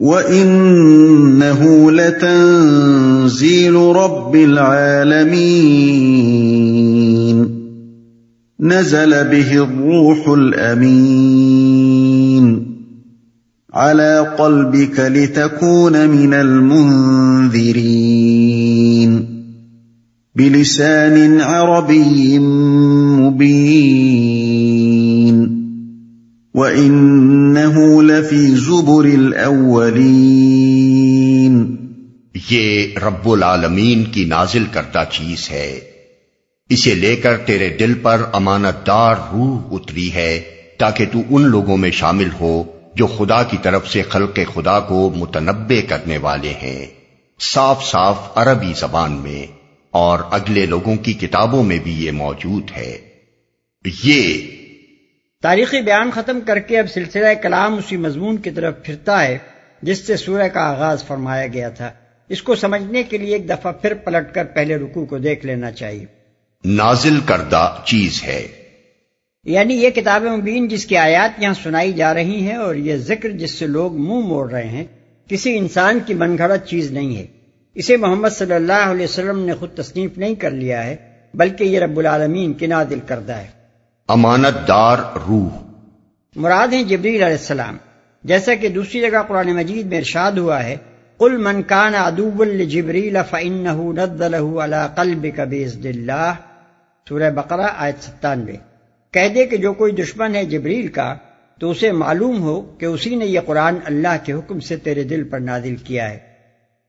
وَإِنَّهُ لَتَنزِيلُ رَبِّ الْعَالَمِينَ نَزَلَ بِهِ الرُّوحُ الْأَمِينُ عَلَى قَلْبِكَ لِتَكُونَ مِنَ الْمُنذِرِينَ بِلِسَانٍ عَرَبِيٍّ مُبِينٍ وَإِنَّهُ لَفِي زُبُرِ الْأَوَّلِينَ یہ رب العالمین کی نازل کرتا چیز ہے۔ اسے لے کر تیرے دل پر امانت دار روح اتری ہے تاکہ تو ان لوگوں میں شامل ہو جو خدا کی طرف سے خلق خدا کو متنبع کرنے والے ہیں۔ صاف صاف عربی زبان میں اور اگلے لوگوں کی کتابوں میں بھی یہ موجود ہے۔ یہ تاریخی بیان ختم کر کے اب سلسلہ کلام اسی مضمون کی طرف پھرتا ہے جس سے سورہ کا آغاز فرمایا گیا تھا۔ اس کو سمجھنے کے لیے ایک دفعہ پھر پلٹ کر پہلے رکو کو دیکھ لینا چاہیے۔ نازل کردہ چیز ہے۔ یعنی یہ کتاب مبین جس کی آیات یہاں سنائی جا رہی ہیں اور یہ ذکر جس سے لوگ منہ موڑ رہے ہیں کسی انسان کی من گھڑت چیز نہیں ہے۔ اسے محمد صلی اللہ علیہ وسلم نے خود تصنیف نہیں کر لیا ہے بلکہ یہ رب العالمین کی نادل کردہ ہے۔ امانت دار روح۔ مراد ہیں جبریل علیہ السلام۔ جیسا کہ دوسری جگہ قرآن مجید میں ارشاد ہوا ہے، قل من کان ادو جبریل فإنه نزله على قلبك بإذن الله سورہ بقرہ، آیت ستانوے۔ کہہ دے کہ جو کوئی دشمن ہے جبریل کا، تو اسے معلوم ہو کہ اسی نے یہ قرآن اللہ کے حکم سے تیرے دل پر نازل کیا ہے۔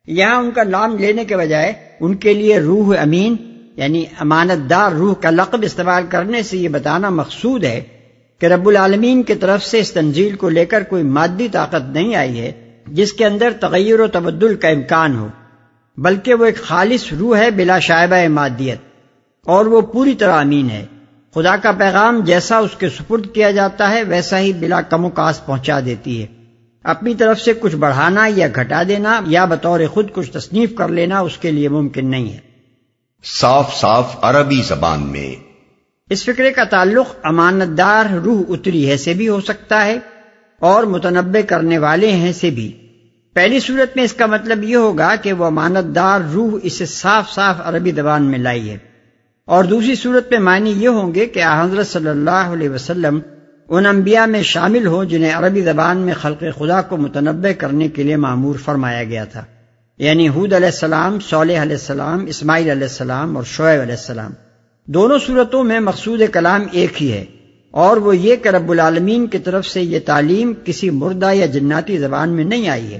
یہاں ان کا نام لینے کے بجائے ان کے لیے روح امین یعنی امانت دار روح کا لقب استعمال کرنے سے یہ بتانا مقصود ہے کہ رب العالمین کی طرف سے اس تنزیل کو لے کر کوئی مادی طاقت نہیں آئی ہے جس کے اندر تغیر و تبدل کا امکان ہو، بلکہ وہ ایک خالص روح ہے بلا شائبہ مادیت اور وہ پوری طرح امین ہے۔ خدا کا پیغام جیسا اس کے سپرد کیا جاتا ہے، ویسا ہی بلا کم و کاس پہنچا دیتی ہے۔ اپنی طرف سے کچھ بڑھانا یا گھٹا دینا یا بطور خود کچھ تصنیف کر لینا اس کے لیے ممکن نہیں ہے۔ صاف صاف عربی زبان میں۔ اس فکرے کا تعلق امانت دار روح اتری ہے سے بھی ہو سکتا ہے اور متنبع کرنے والے ہیں سے بھی۔ پہلی صورت میں اس کا مطلب یہ ہوگا کہ وہ امانت دار روح اسے صاف صاف عربی زبان میں لائی ہے۔ اور دوسری صورت میں معنی یہ ہوں گے کہ حضرت صلی اللہ علیہ وسلم ان انبیاء میں شامل ہوں جنہیں عربی زبان میں خلق خدا کو متنبع کرنے کے لیے معمور فرمایا گیا تھا۔ یعنی حود علیہ السلام، صالح علیہ السلام، اسماعیل علیہ السلام اور شعیب علیہ السلام۔ دونوں صورتوں میں مقصود کلام ایک ہی ہے اور وہ یہ کہ رب العالمین کی طرف سے یہ تعلیم کسی مردہ یا جناتی زبان میں نہیں آئی ہے۔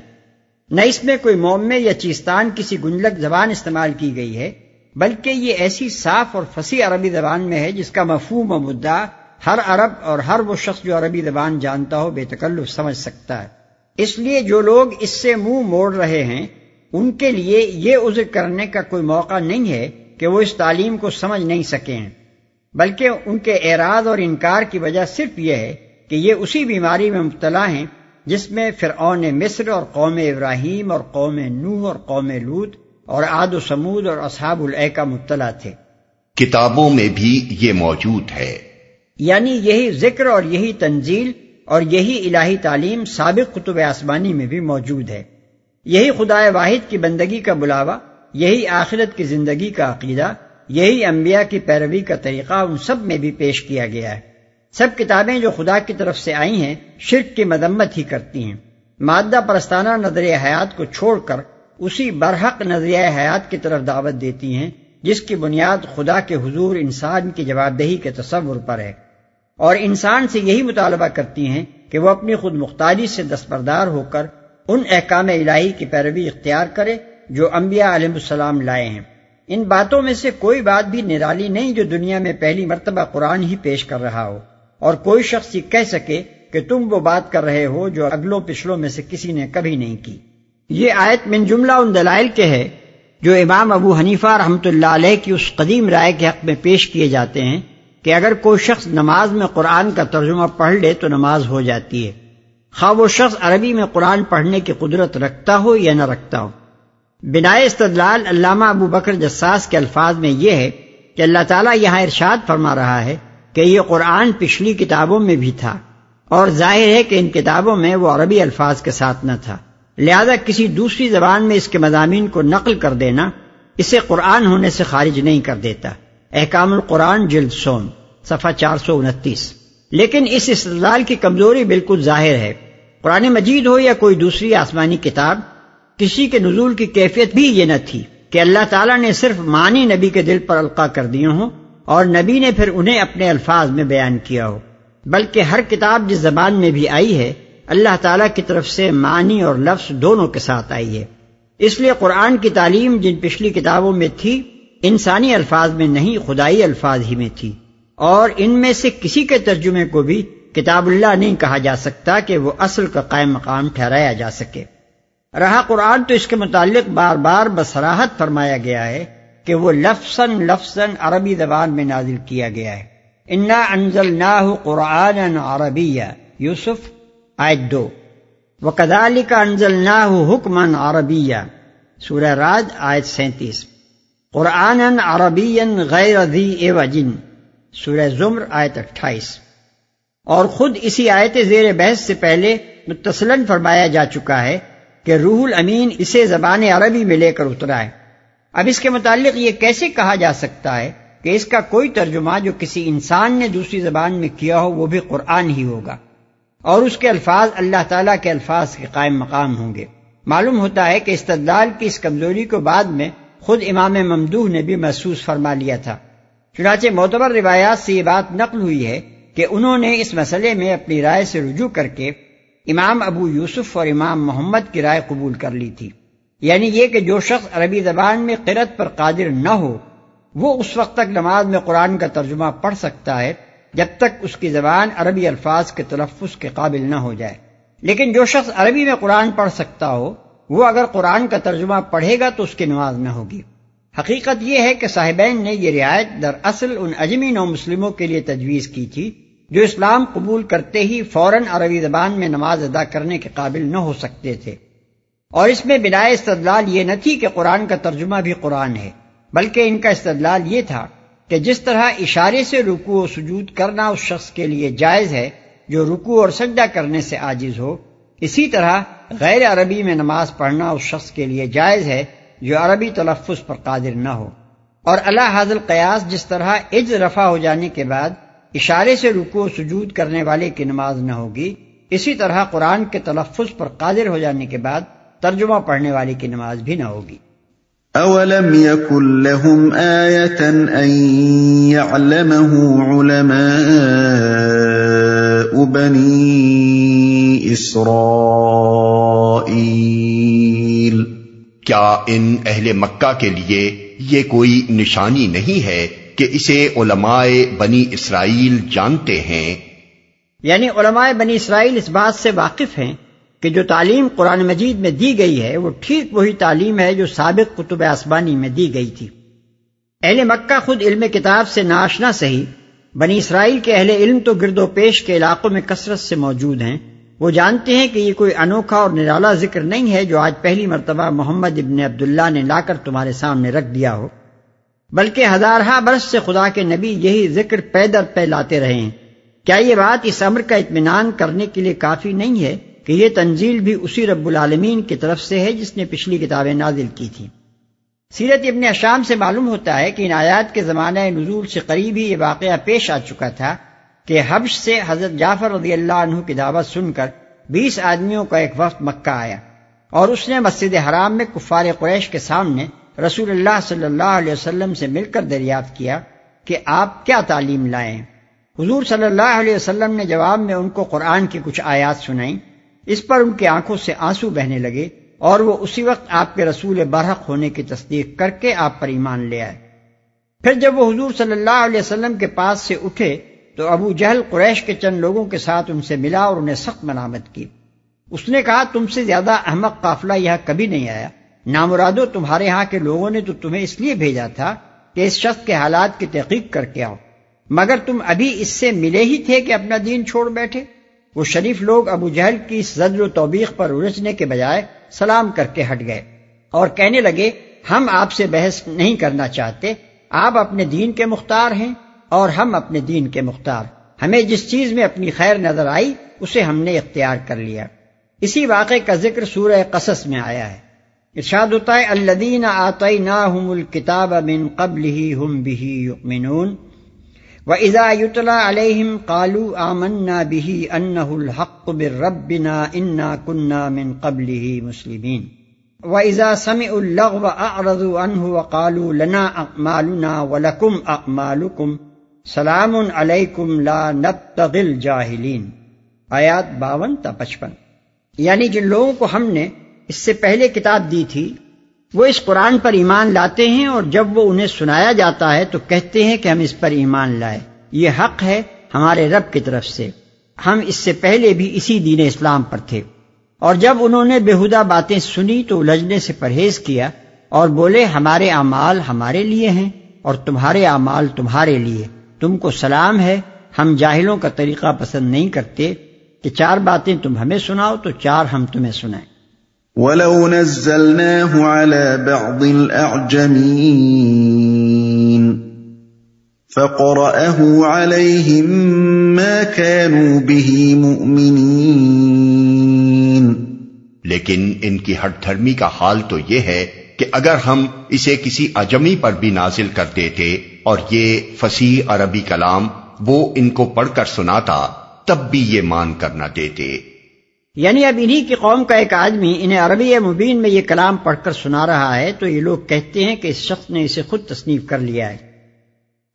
نہ اس میں کوئی مومے یا چیستان کسی گنجلک زبان استعمال کی گئی ہے، بلکہ یہ ایسی صاف اور فصیح عربی زبان میں ہے جس کا مفہوم و مدعا ہر عرب اور ہر وہ شخص جو عربی زبان جانتا ہو بے تکلف سمجھ سکتا ہے۔ اس لیے جو لوگ اس سے منہ موڑ رہے ہیں ان کے لیے یہ عذر کرنے کا کوئی موقع نہیں ہے کہ وہ اس تعلیم کو سمجھ نہیں سکے ہیں بلکہ ان کے اعراض اور انکار کی وجہ صرف یہ ہے کہ یہ اسی بیماری میں مبتلا ہیں جس میں فرعون مصر اور قوم ابراہیم اور قوم نوح اور قوم لوت اور آد و سمود اور اصحاب کا مبتلا تھے۔ کتابوں میں بھی یہ موجود ہے۔ یعنی یہی ذکر اور یہی تنزیل اور یہی الہی تعلیم سابق قطب آسمانی میں بھی موجود ہے۔ یہی خدا واحد کی بندگی کا بلاوا، یہی آخرت کی زندگی کا عقیدہ، یہی انبیاء کی پیروی کا طریقہ ان سب میں بھی پیش کیا گیا ہے۔ سب کتابیں جو خدا کی طرف سے آئی ہیں، شرک کی مدمت ہی کرتی ہیں۔ مادہ پرستانہ نظریہ حیات کو چھوڑ کر اسی برحق نظریہ حیات کی طرف دعوت دیتی ہیں، جس کی بنیاد خدا کے حضور انسان کی جواب دہی کے تصور پر ہے۔ اور انسان سے یہی مطالبہ کرتی ہیں کہ وہ اپنی خود مختاری سے دستبردار ہو کر ان احکام الہی کی پیروی اختیار کرے جو انبیاء علیہ السلام لائے ہیں۔ ان باتوں میں سے کوئی بات بھی نرالی نہیں جو دنیا میں پہلی مرتبہ قرآن ہی پیش کر رہا ہو۔ اور کوئی شخص یہ کہہ سکے کہ تم وہ بات کر رہے ہو جو اگلوں پچھلوں میں سے کسی نے کبھی نہیں کی۔ یہ آیت من جملہ ان دلائل کے ہے جو امام ابو حنیفہ رحمۃ اللہ علیہ کی اس قدیم رائے کے حق میں پیش کیے جاتے ہیں کہ اگر کوئی شخص نماز میں قرآن کا ترجمہ پڑھ لے تو نماز ہو جاتی ہے۔ خواہ وہ شخص عربی میں قرآن پڑھنے کی قدرت رکھتا ہو یا نہ رکھتا ہو۔ بنا استدلال علامہ ابو بکر جساس کے الفاظ میں یہ ہے کہ اللہ تعالیٰ یہاں ارشاد فرما رہا ہے کہ یہ قرآن پچھلی کتابوں میں بھی تھا اور ظاہر ہے کہ ان کتابوں میں وہ عربی الفاظ کے ساتھ نہ تھا۔ لہذا کسی دوسری زبان میں اس کے مضامین کو نقل کر دینا، اسے قرآن ہونے سے خارج نہیں کر دیتا۔ احکام القرآن، جلد سوم صفحہ چار سو انتیس۔ لیکن اس استدلال کی کمزوری بالکل ظاہر ہے۔ قرآن مجید ہو یا کوئی دوسری آسمانی کتاب، کسی کے نزول کی کیفیت بھی یہ نہ تھی کہ اللہ تعالیٰ نے صرف معنی نبی کے دل پر القا کر دیے ہوں اور نبی نے پھر انہیں اپنے الفاظ میں بیان کیا ہو۔ بلکہ ہر کتاب جس زبان میں بھی آئی ہے، اللہ تعالیٰ کی طرف سے معنی اور لفظ دونوں کے ساتھ آئی ہے۔ اس لیے قرآن کی تعلیم جن پچھلی کتابوں میں تھی، انسانی الفاظ میں نہیں، خدائی الفاظ ہی میں تھی۔ اور ان میں سے کسی کے ترجمے کو بھی کتاب اللہ نہیں کہا جا سکتا کہ وہ اصل کا قائم مقام ٹھہرایا جا سکے۔ رہا قرآن تو اس کے متعلق بار بار بسراہت فرمایا گیا ہے کہ وہ لفظ لفظ عربی زبان میں نازل کیا گیا ہے۔ انا انزل نہ قرآن عربی یوسف، آیت دو۔ وہ کدالی کا انزل نہ حکمن عربیہ سورہ راج، آیت سینتیس۔ قرآن عربی غیر ذی وجن سورہ زمر آیت اٹھائیس۔ اور خود اسی آیت زیر بحث سے پہلے متصلن فرمایا جا چکا ہے کہ روح الامین اسے زبان عربی میں لے کر اترا ہے۔ اب اس کے متعلق یہ کیسے کہا جا سکتا ہے کہ اس کا کوئی ترجمہ جو کسی انسان نے دوسری زبان میں کیا ہو وہ بھی قرآن ہی ہوگا۔ اور اس کے الفاظ اللہ تعالیٰ کے الفاظ کے قائم مقام ہوں گے۔ معلوم ہوتا ہے کہ استدلال کی اس کمزوری کو بعد میں خود امام ممدوح نے بھی محسوس فرما لیا تھا۔ چنانچہ معتبر روایات سے یہ بات نقل ہوئی ہے کہ انہوں نے اس مسئلے میں اپنی رائے سے رجوع کر کے امام ابو یوسف اور امام محمد کی رائے قبول کر لی تھی۔ یعنی یہ کہ جو شخص عربی زبان میں قرت پر قادر نہ ہو، وہ اس وقت تک نماز میں قرآن کا ترجمہ پڑھ سکتا ہے جب تک اس کی زبان عربی الفاظ کے تلفظ کے قابل نہ ہو جائے۔ لیکن جو شخص عربی میں قرآن پڑھ سکتا ہو، وہ اگر قرآن کا ترجمہ پڑھے گا تو اس کی نماز نہ ہوگی۔ حقیقت یہ ہے کہ صاحبین نے یہ رعایت در اصل ان اجمی نو مسلموں کے لیے تجویز کی تھی، جو اسلام قبول کرتے ہی فوراً عربی زبان میں نماز ادا کرنے کے قابل نہ ہو سکتے تھے۔ اور اس میں بنا استدلال یہ نہ تھی کہ قرآن کا ترجمہ بھی قرآن ہے، بلکہ ان کا استدلال یہ تھا کہ جس طرح اشارے سے رکو و سجود کرنا اس شخص کے لیے جائز ہے، جو رکو اور سجدہ کرنے سے عاجز ہو، اسی طرح غیر عربی میں نماز پڑھنا اس شخص کے لیے جائز ہے جو عربی تلفظ پر قادر نہ ہو۔ اور اللہ حاضل قیاس جس طرح عز رفع ہو جانے کے بعد اشارے سے رکو سجود کرنے والے کی نماز نہ ہوگی، اسی طرح قرآن کے تلفظ پر قادر ہو جانے کے بعد ترجمہ پڑھنے والے کی نماز بھی نہ ہوگی۔ اولم يكن لهم آية ان يعلمه علماء بني اسرائيل کیا ان اہل مکہ کے لیے یہ کوئی نشانی نہیں ہے کہ اسے علماء بنی اسرائیل جانتے ہیں؟ یعنی علماء بنی اسرائیل اس بات سے واقف ہیں کہ جو تعلیم قرآن مجید میں دی گئی ہے، وہ ٹھیک وہی تعلیم ہے جو سابق قطب آسمانی میں دی گئی تھی۔ اہل مکہ خود علم کتاب سے ناشنا صحیح، بنی اسرائیل کے اہل علم تو گرد و پیش کے علاقوں میں کثرت سے موجود ہیں۔ وہ جانتے ہیں کہ یہ کوئی انوکھا اور نرالا ذکر نہیں ہے جو آج پہلی مرتبہ محمد ابن عبداللہ نے لا کر تمہارے سامنے رکھ دیا ہو۔ بلکہ ہزارہ برس سے خدا کے نبی یہی ذکر پیدر پہ لاتے رہے ہیں۔ کیا یہ بات اس امر کا اطمینان کرنے کے لیے کافی نہیں ہے کہ یہ تنزیل بھی اسی رب العالمین کی طرف سے ہے جس نے پچھلی کتابیں نازل کی تھی سیرت ابن اشام سے معلوم ہوتا ہے کہ ان آیات کے زمانہ نزول سے قریب ہی یہ واقعہ پیش آ چکا تھا کہ حبش سے حضرت جعفر رضی اللہ عنہ کی دعوت سن کر بیس آدمیوں کا ایک وقت مکہ آیا اور اس نے مسجد حرام میں کفار قریش کے سامنے رسول اللہ صلی اللہ علیہ وسلم سے مل کر دریافت کیا کہ آپ کیا تعلیم لائیں۔ حضور صلی اللہ علیہ وسلم نے جواب میں ان کو قرآن کی کچھ آیات سنائیں۔ اس پر ان کی آنکھوں سے آنسو بہنے لگے اور وہ اسی وقت آپ کے رسول برحق ہونے کی تصدیق کر کے آپ پر ایمان لے آئے۔ پھر جب وہ حضور صلی اللہ علیہ وسلم کے پاس سے اٹھے تو ابو جہل قریش کے چند لوگوں کے ساتھ ان سے ملا اور انہیں سخت منامت کی۔ اس نے کہا، تم سے زیادہ احمق قافلہ یہاں کبھی نہیں آیا۔ نامرادو، تمہارے ہاں کے لوگوں نے تو تمہیں اس لیے بھیجا تھا کہ اس شخص کے حالات کی تحقیق کر کے آؤ۔ مگر تم ابھی اس سے ملے ہی تھے کہ اپنا دین چھوڑ بیٹھے۔ وہ شریف لوگ ابو جہل کی زدر و توبیخ پر الجھنے کے بجائے سلام کر کے ہٹ گئے اور کہنے لگے، ہم آپ سے بحث نہیں کرنا چاہتے، آپ اپنے دین کے مختار ہیں۔ اور ہم اپنے دین کے مختار۔ ہمیں جس چیز میں اپنی خیر نظر آئی، اسے ہم نے اختیار کر لیا۔ اسی واقعے کا ذکر سورہ قصص میں آیا ہے۔ ارشاد ہوتا ہے الدین آتئی نا ہم الکتاب من قبل ہی ہم بھی و ازا یتلا علیہم کالو آمنا بھی ان الحق بربنا انا کنہ من قبل ہی مسلمین و ازا سم الغ اعرض عنه وقالوا لنا اعمالنا ولکم اعمالکم سلام علیکم لا نبتغل جاہلین آیات باون تا پچپن۔ یعنی جن لوگوں کو ہم نے اس سے پہلے کتاب دی تھی، وہ اس قرآن پر ایمان لاتے ہیں اور جب وہ انہیں سنایا جاتا ہے تو کہتے ہیں کہ ہم اس پر ایمان لائے۔ یہ حق ہے ہمارے رب کی طرف سے۔ ہم اس سے پہلے بھی اسی دین اسلام پر تھے۔ اور جب انہوں نے بےحدہ باتیں سنی تو الجھنے سے پرہیز کیا اور بولے، ہمارے اعمال ہمارے لیے ہیں اور تمہارے اعمال تمہارے لیے۔ تم کو سلام ہے ہم جاہلوں کا طریقہ پسند نہیں کرتے کہ چار باتیں تم ہمیں سناؤ تو چار ہم تمہیں سنائیں۔ وَلَوْ نَزَّلْنَاهُ عَلَى بَعْضِ الْأَعْجَمِينَ فَقَرَأَهُ عَلَيْهِمْ مَا كَانُوا بِهِ مُؤْمِنِينَ۔ لیکن ان کی ہٹ دھرمی کا حال تو یہ ہے کہ اگر ہم اسے کسی اجمی پر بھی نازل کر دیتے اور یہ فصیح عربی کلام وہ ان کو پڑھ کر سناتا، تب بھی یہ مان کر نہ دیتے۔ یعنی اب انہی کی قوم کا ایک آدمی انہیں عربی مبین میں یہ کلام پڑھ کر سنا رہا ہے تو یہ لوگ کہتے ہیں کہ اس شخص نے اسے خود تصنیف کر لیا ہے۔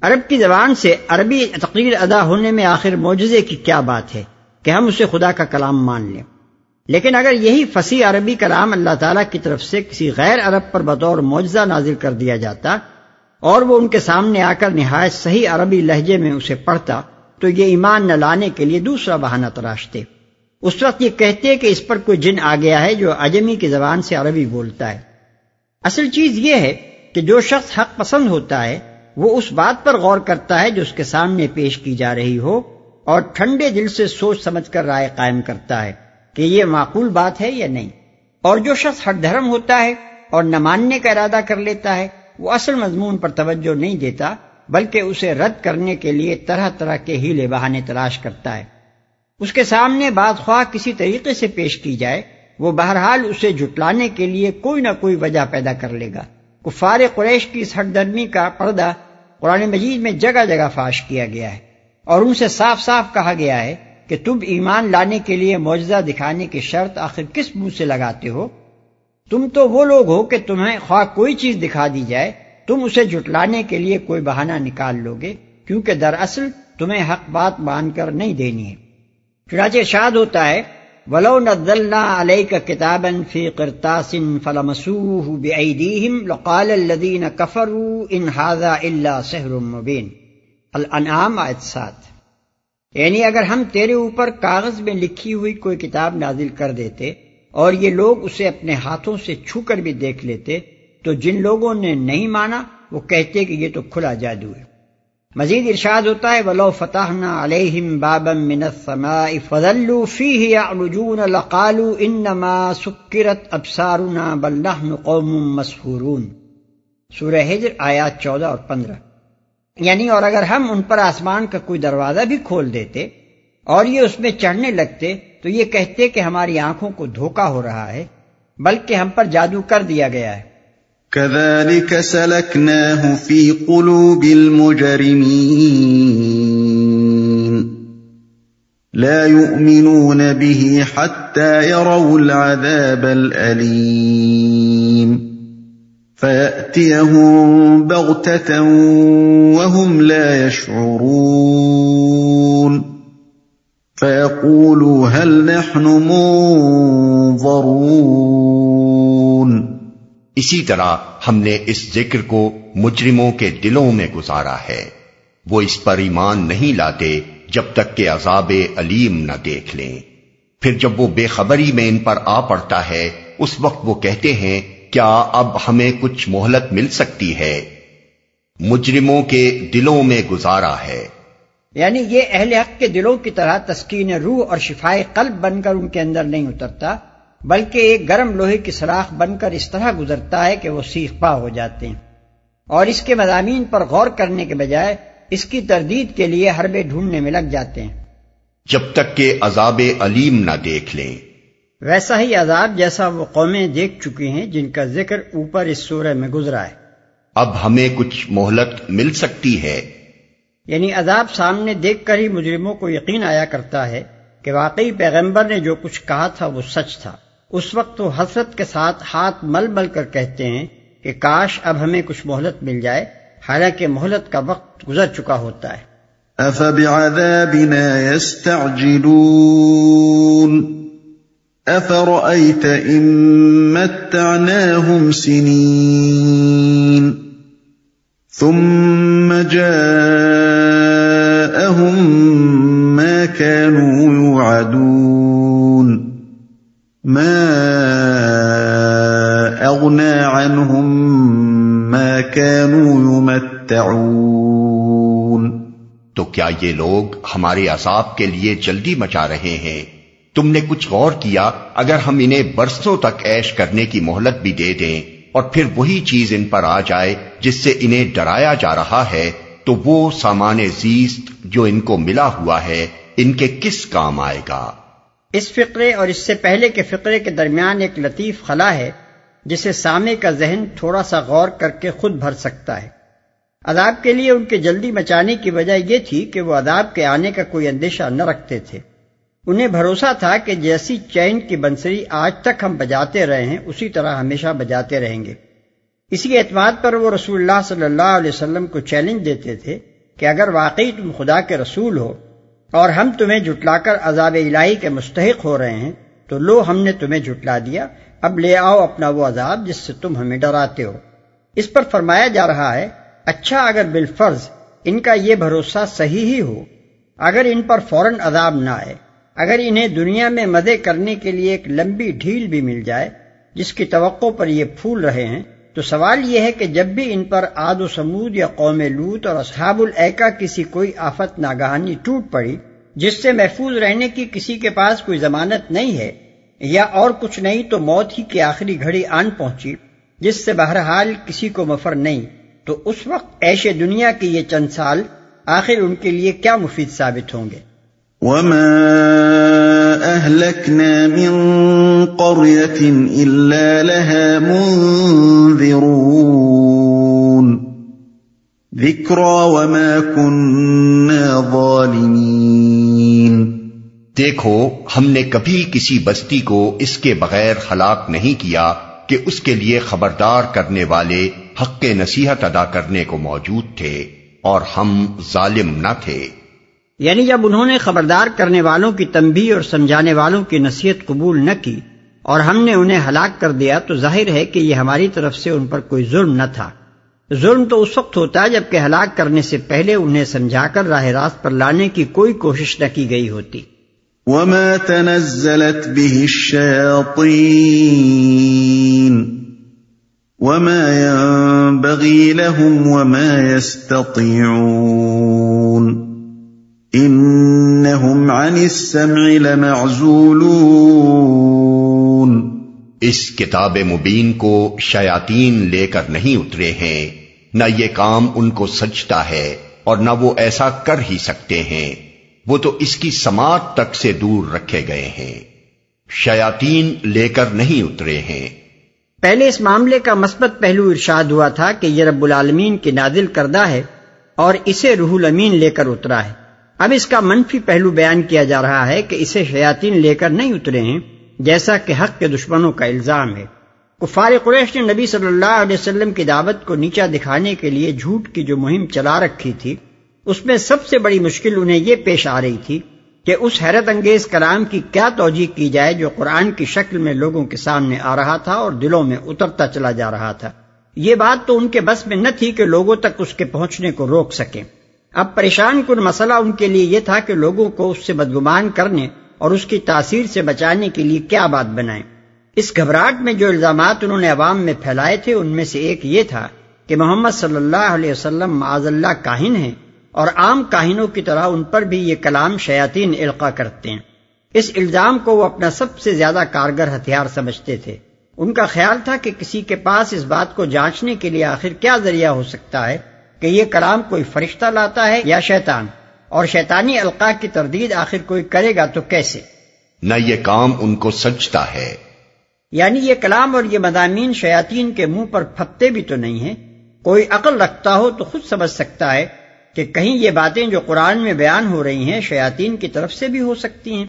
عرب کی زبان سے عربی تقریر ادا ہونے میں آخر معجزے کی کیا بات ہے کہ ہم اسے خدا کا کلام مان لیں۔ لیکن اگر یہی فصیح عربی کلام اللہ تعالیٰ کی طرف سے کسی غیر عرب پر بطور معجزہ نازل کر دیا جاتا اور وہ ان کے سامنے آ کر نہایت صحیح عربی لہجے میں اسے پڑھتا، تو یہ ایمان نہ لانے کے لیے دوسرا بہانہ تراشتے اس وقت یہ کہتے کہ اس پر کوئی جن آ گیا ہے جو اجمی کی زبان سے عربی بولتا ہے۔ اصل چیز یہ ہے کہ جو شخص حق پسند ہوتا ہے، وہ اس بات پر غور کرتا ہے جو اس کے سامنے پیش کی جا رہی ہو اور ٹھنڈے دل سے سوچ سمجھ کر رائے قائم کرتا ہے۔ کہ یہ معقول بات ہے یا نہیں؟ اور جو شخص ہر دھرم ہوتا ہے اور نہ ماننے کا ارادہ کر لیتا ہے، وہ اصل مضمون پر توجہ نہیں دیتا، بلکہ اسے رد کرنے کے لیے طرح طرح کے ہیلے بہانے تلاش کرتا ہے۔ اس کے سامنے بات خواہ کسی طریقے سے پیش کی جائے، وہ بہرحال اسے جٹلانے کے لیے کوئی نہ کوئی وجہ پیدا کر لے گا۔ کفار قریش کی اس درمی کا پردہ قرآن مجید میں جگہ جگہ فاش کیا گیا ہے اور ان سے صاف صاف کہا گیا ہے کہ تم ایمان لانے کے لیے معجزہ دکھانے کی شرط آخر کس منہ سے لگاتے ہو؟ تم تو وہ لوگ ہو کہ تمہیں خواہ کوئی چیز دکھا دی جائے، تم اسے جٹلانے کے لیے کوئی بہانہ نکال لو گے، کیونکہ دراصل تمہیں حق بات مان کر نہیں دینی ہے۔ چنانچہ شاد ہوتا ہے، ولو نزلنا عليك كتابا في قرطاس فلمسوه بأيديهم لقال الذين كفروا ان هذا الا سحر مبين۔ الانعام آیت سات۔ یعنی اگر ہم تیرے اوپر کاغذ میں لکھی ہوئی کوئی کتاب نازل کر دیتے اور یہ لوگ اسے اپنے ہاتھوں سے چھو کر بھی دیکھ لیتے، تو جن لوگوں نے نہیں مانا، وہ کہتے کہ یہ تو کھلا جادو ہے۔ مزید ارشاد ہوتا ہے، ولو فتح علیہم بابا من السماء فظلوا فيه يعرجون لقالوا انما سکرت ابصارنا بل نحن قوم مسحورون۔ سورہ ہجر آیات چودہ اور پندرہ۔ یعنی اور اگر ہم ان پر آسمان کا کوئی دروازہ بھی کھول دیتے اور یہ اس میں چڑھنے لگتے تو یہ کہتے کہ ہماری آنکھوں کو دھوکا ہو رہا ہے، بلکہ ہم پر جادو کر دیا گیا ہے۔ كذلك سلكناه في قلوب المجرمين. لا يؤمنون به حتى يروا العذاب الأليم. فيأتيهم بغتة وهم لا يشعرون فيقولوا هل نحن منظرون اسی طرح ہم نے اس ذکر کو مجرموں کے دلوں میں گزارا ہے۔ وہ اس پر ایمان نہیں لاتے جب تک کہ عذاب علیم نہ دیکھ لیں۔ پھر جب وہ بے خبری میں ان پر آ پڑتا ہے، اس وقت وہ کہتے ہیں کیا اب ہمیں کچھ مہلت مل سکتی ہے؟ مجرموں کے دلوں میں گزارا ہے۔ یعنی یہ اہل حق کے دلوں کی طرح تسکین روح اور شفائے قلب بن کر ان کے اندر نہیں اترتا بلکہ ایک گرم لوہے کی سراخ بن کر اس طرح گزرتا ہے کہ وہ سیخ پا ہو جاتے ہیں۔ اور اس کے مضامین پر غور کرنے کے بجائے اس کی تردید کے لیے حربے ڈھونڈنے میں لگ جاتے ہیں۔ جب تک کہ عذاب علیم نہ دیکھ لیں۔ ویسا ہی عذاب جیسا وہ قومیں دیکھ چکی ہیں جن کا ذکر اوپر اس سورہ میں گزرا ہے۔ اب ہمیں کچھ مہلت مل سکتی ہے۔ یعنی عذاب سامنے دیکھ کر ہی مجرموں کو یقین آیا کرتا ہے کہ واقعی پیغمبر نے جو کچھ کہا تھا وہ سچ تھا۔ اس وقت وہ حسرت کے ساتھ ہاتھ مل مل کر کہتے ہیں کہ کاش اب ہمیں کچھ مہلت مل جائے حالانکہ مہلت کا وقت گزر چکا ہوتا ہے۔ أفبعذابنا يستعجلون؟ أفرأيت إن متعناهم سنين ثم جاءهم ما كانوا يوعدون ما أغنى عنهم ما كانوا يمتعون تو کیا یہ لوگ ہمارے عذاب کے لیے جلدی مچا رہے ہیں؟ تم نے کچھ غور کیا اگر ہم انہیں برسوں تک ایش کرنے کی مہلت بھی دے دیں اور پھر وہی چیز ان پر آ جائے جس سے انہیں ڈرایا جا رہا ہے، تو وہ سامان زیست جو ان کو ملا ہوا ہے، ان کے کس کام آئے گا؟ اس فقرے اور اس سے پہلے کے فقرے کے درمیان ایک لطیف خلا ہے، جسے سامے کا ذہن تھوڑا سا غور کر کے خود بھر سکتا ہے۔ عذاب کے لیے ان کے جلدی مچانے کی وجہ یہ تھی کہ وہ عذاب کے آنے کا کوئی اندیشہ نہ رکھتے تھے۔ انہیں بھروسہ تھا کہ جیسی چین کی بنسری آج تک ہم بجاتے رہے ہیں، اسی طرح ہمیشہ بجاتے رہیں گے۔ اسی اعتماد پر وہ رسول اللہ صلی اللہ علیہ وسلم کو چیلنج دیتے تھے کہ اگر واقعی تم خدا کے رسول ہو اور ہم تمہیں جھٹلا کر عذاب الہی کے مستحق ہو رہے ہیں، تو لو ہم نے تمہیں جھٹلا دیا، اب لے آؤ اپنا وہ عذاب جس سے تم ہمیں ڈراتے ہو۔ اس پر فرمایا جا رہا ہے اچھا اگر بالفرض ان کا یہ بھروسہ صحیح ہی ہو، اگر ان پر فوراً عذاب نہ آئے۔ اگر انہیں دنیا میں مدے کرنے کے لیے ایک لمبی ڈھیل بھی مل جائے، جس کی توقع پر یہ پھول رہے ہیں، تو سوال یہ ہے کہ جب بھی ان پر آد و سمود یا قوم لوت اور اصحاب العقا کسی کوئی آفت ناگہانی ٹوٹ پڑی، جس سے محفوظ رہنے کی کسی کے پاس کوئی ضمانت نہیں ہے، یا اور کچھ نہیں تو موت ہی کی آخری گھڑی آن پہنچی، جس سے بہرحال کسی کو مفر نہیں۔ تو اس وقت ایشے دنیا کے یہ چند سال، آخر ان کے لیے کیا مفید ثابت ہوں گے؟ وما أهلكنا من قرية إلا لها منذرون ذكرى وما كنا ظالمين دیکھو، ہم نے کبھی کسی بستی کو اس کے بغیر ہلاک نہیں کیا کہ اس کے لیے خبردار کرنے والے، حق نصیحت ادا کرنے کو موجود تھے اور ہم ظالم نہ تھے۔ یعنی جب انہوں نے خبردار کرنے والوں کی تنبیہ اور سمجھانے والوں کی نصیحت قبول نہ کی اور ہم نے انہیں ہلاک کر دیا تو ظاہر ہے کہ یہ ہماری طرف سے ان پر کوئی ظلم نہ تھا۔ ظلم تو اس وقت ہوتا ہے جبکہ ہلاک کرنے سے پہلے انہیں سمجھا کر راہ راست پر لانے کی کوئی کوشش نہ کی گئی ہوتی۔ وما تنزلت به الشياطين وما ينبغي لهم وما يستطيعون انهم عن السمع لمعزولون۔ اس کتاب مبین کو شیاطین لے کر نہیں اترے ہیں۔ نہ یہ کام ان کو سجتا ہے اور نہ وہ ایسا کر ہی سکتے ہیں۔ وہ تو اس کی سماعت تک سے دور رکھے گئے ہیں۔ شیاطین لے کر نہیں اترے ہیں۔ پہلے اس معاملے کا مثبت پہلو ارشاد ہوا تھا کہ یہ رب العالمین کی نازل کردہ ہے اور اسے روح الامین لے کر اترا ہے۔ اب اس کا منفی پہلو بیان کیا جا رہا ہے کہ اسے شیاطین لے کر نہیں اترے ہیں، جیسا کہ حق کے دشمنوں کا الزام ہے۔ کفار قریش نے نبی صلی اللہ علیہ وسلم کی دعوت کو نیچا دکھانے کے لیے جھوٹ کی جو مہم چلا رکھی تھی، اس میں سب سے بڑی مشکل انہیں یہ پیش آ رہی تھی کہ اس حیرت انگیز کلام کی کیا توجہ کی جائے جو قرآن کی شکل میں لوگوں کے سامنے آ رہا تھا اور دلوں میں اترتا چلا جا رہا تھا۔ یہ بات تو ان کے بس میں نہ تھی کہ لوگوں تک اس کے پہنچنے کو روک سکیں۔ اب پریشان کن مسئلہ ان کے لیے یہ تھا کہ لوگوں کو اس سے بدگمان کرنے اور اس کی تاثیر سے بچانے کے لیے کیا بات بنائیں۔ اس گھبراہٹ میں جو الزامات انہوں نے عوام میں پھیلائے تھے، ان میں سے ایک یہ تھا کہ محمد صلی اللہ علیہ وسلم معاذ اللہ کاہن ہیں اور عام کاہنوں کی طرح ان پر بھی یہ کلام شیاطین القا کرتے ہیں۔ اس الزام کو وہ اپنا سب سے زیادہ کارگر ہتھیار سمجھتے تھے۔ ان کا خیال تھا کہ کسی کے پاس اس بات کو جانچنے کے لیے آخر کیا ذریعہ ہو سکتا ہے۔ کہ یہ کلام کوئی فرشتہ لاتا ہے یا شیطان؟ اور شیطانی القاع کی تردید آخر کوئی کرے گا تو کیسے؟ نہ یہ کام ان کو سجتا ہے۔ یعنی یہ کلام اور یہ مضامین شیاطین کے منہ پر پھپتے بھی تو نہیں ہیں۔ کوئی عقل رکھتا ہو تو خود سمجھ سکتا ہے کہ کہیں یہ باتیں جو قرآن میں بیان ہو رہی ہیں شیاطین کی طرف سے بھی ہو سکتی ہیں۔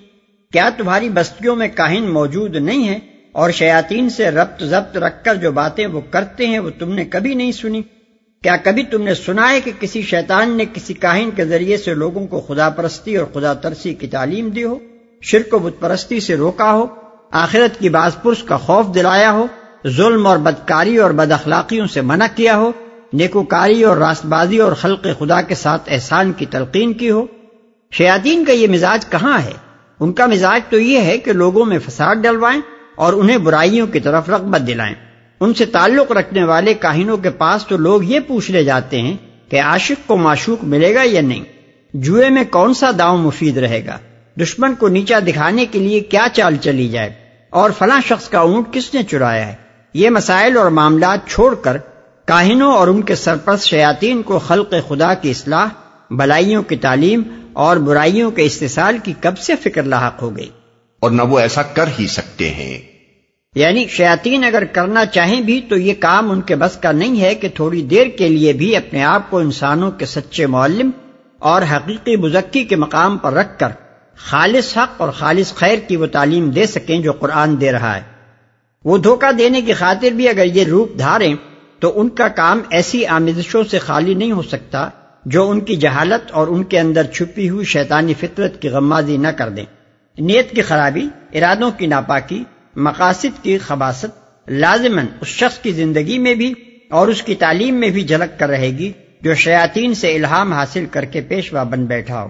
کیا تمہاری بستیوں میں کاہن موجود نہیں ہے اور شیاطین سے ربط ضبط رکھ کر جو باتیں وہ کرتے ہیں وہ تم نے کبھی نہیں سنی؟ کیا کبھی تم نے سنا ہے کہ کسی شیطان نے کسی کاہن کے ذریعے سے لوگوں کو خدا پرستی اور خدا ترسی کی تعلیم دی ہو؟ شرک و بت پرستی سے روکا ہو؟ آخرت کی باز پرس کا خوف دلایا ہو؟ ظلم اور بدکاری اور بد اخلاقیوں سے منع کیا ہو؟ نیکوکاری اور راست بازی اور خلق خدا کے ساتھ احسان کی تلقین کی ہو؟ شیاطین کا یہ مزاج کہاں ہے؟ ان کا مزاج تو یہ ہے کہ لوگوں میں فساد ڈلوائیں اور انہیں برائیوں کی طرف رغبت دلائیں۔ ان سے تعلق رکھنے والے کاہنوں کے پاس تو لوگ یہ پوچھ لے جاتے ہیں کہ عاشق کو معشوق ملے گا یا نہیں؟ جوئے میں کون سا داؤں مفید رہے گا؟ دشمن کو نیچا دکھانے کے لیے کیا چال چلی جائے؟ اور فلاں شخص کا اونٹ کس نے چرایا ہے؟ یہ مسائل اور معاملات چھوڑ کر کاہنوں اور ان کے سرپرست شیاطین کو خلق خدا کی اصلاح، بلائیوں کی تعلیم اور برائیوں کے استحصال کی کب سے فکر لاحق ہو گئی؟ اور نہ وہ ایسا کر ہی سکتے ہیں۔ یعنی شیاطین اگر کرنا چاہیں بھی تو یہ کام ان کے بس کا نہیں ہے کہ تھوڑی دیر کے لیے بھی اپنے آپ کو انسانوں کے سچے معلم اور حقیقی مزکی کے مقام پر رکھ کر خالص حق اور خالص خیر کی وہ تعلیم دے سکیں جو قرآن دے رہا ہے۔ وہ دھوکہ دینے کی خاطر بھی اگر یہ روپ دھاریں تو ان کا کام ایسی آمیزشوں سے خالی نہیں ہو سکتا جو ان کی جہالت اور ان کے اندر چھپی ہوئی شیطانی فطرت کی غمازی نہ کر دیں۔ نیت کی خرابی، ارادوں کی ناپاکی مقاصد کی خباست لازمن اس شخص کی زندگی میں بھی اور اس کی تعلیم میں بھی جھلک کر رہے گی جو شیاطین سے الہام حاصل کر کے پیشوا بن بیٹھا ہو۔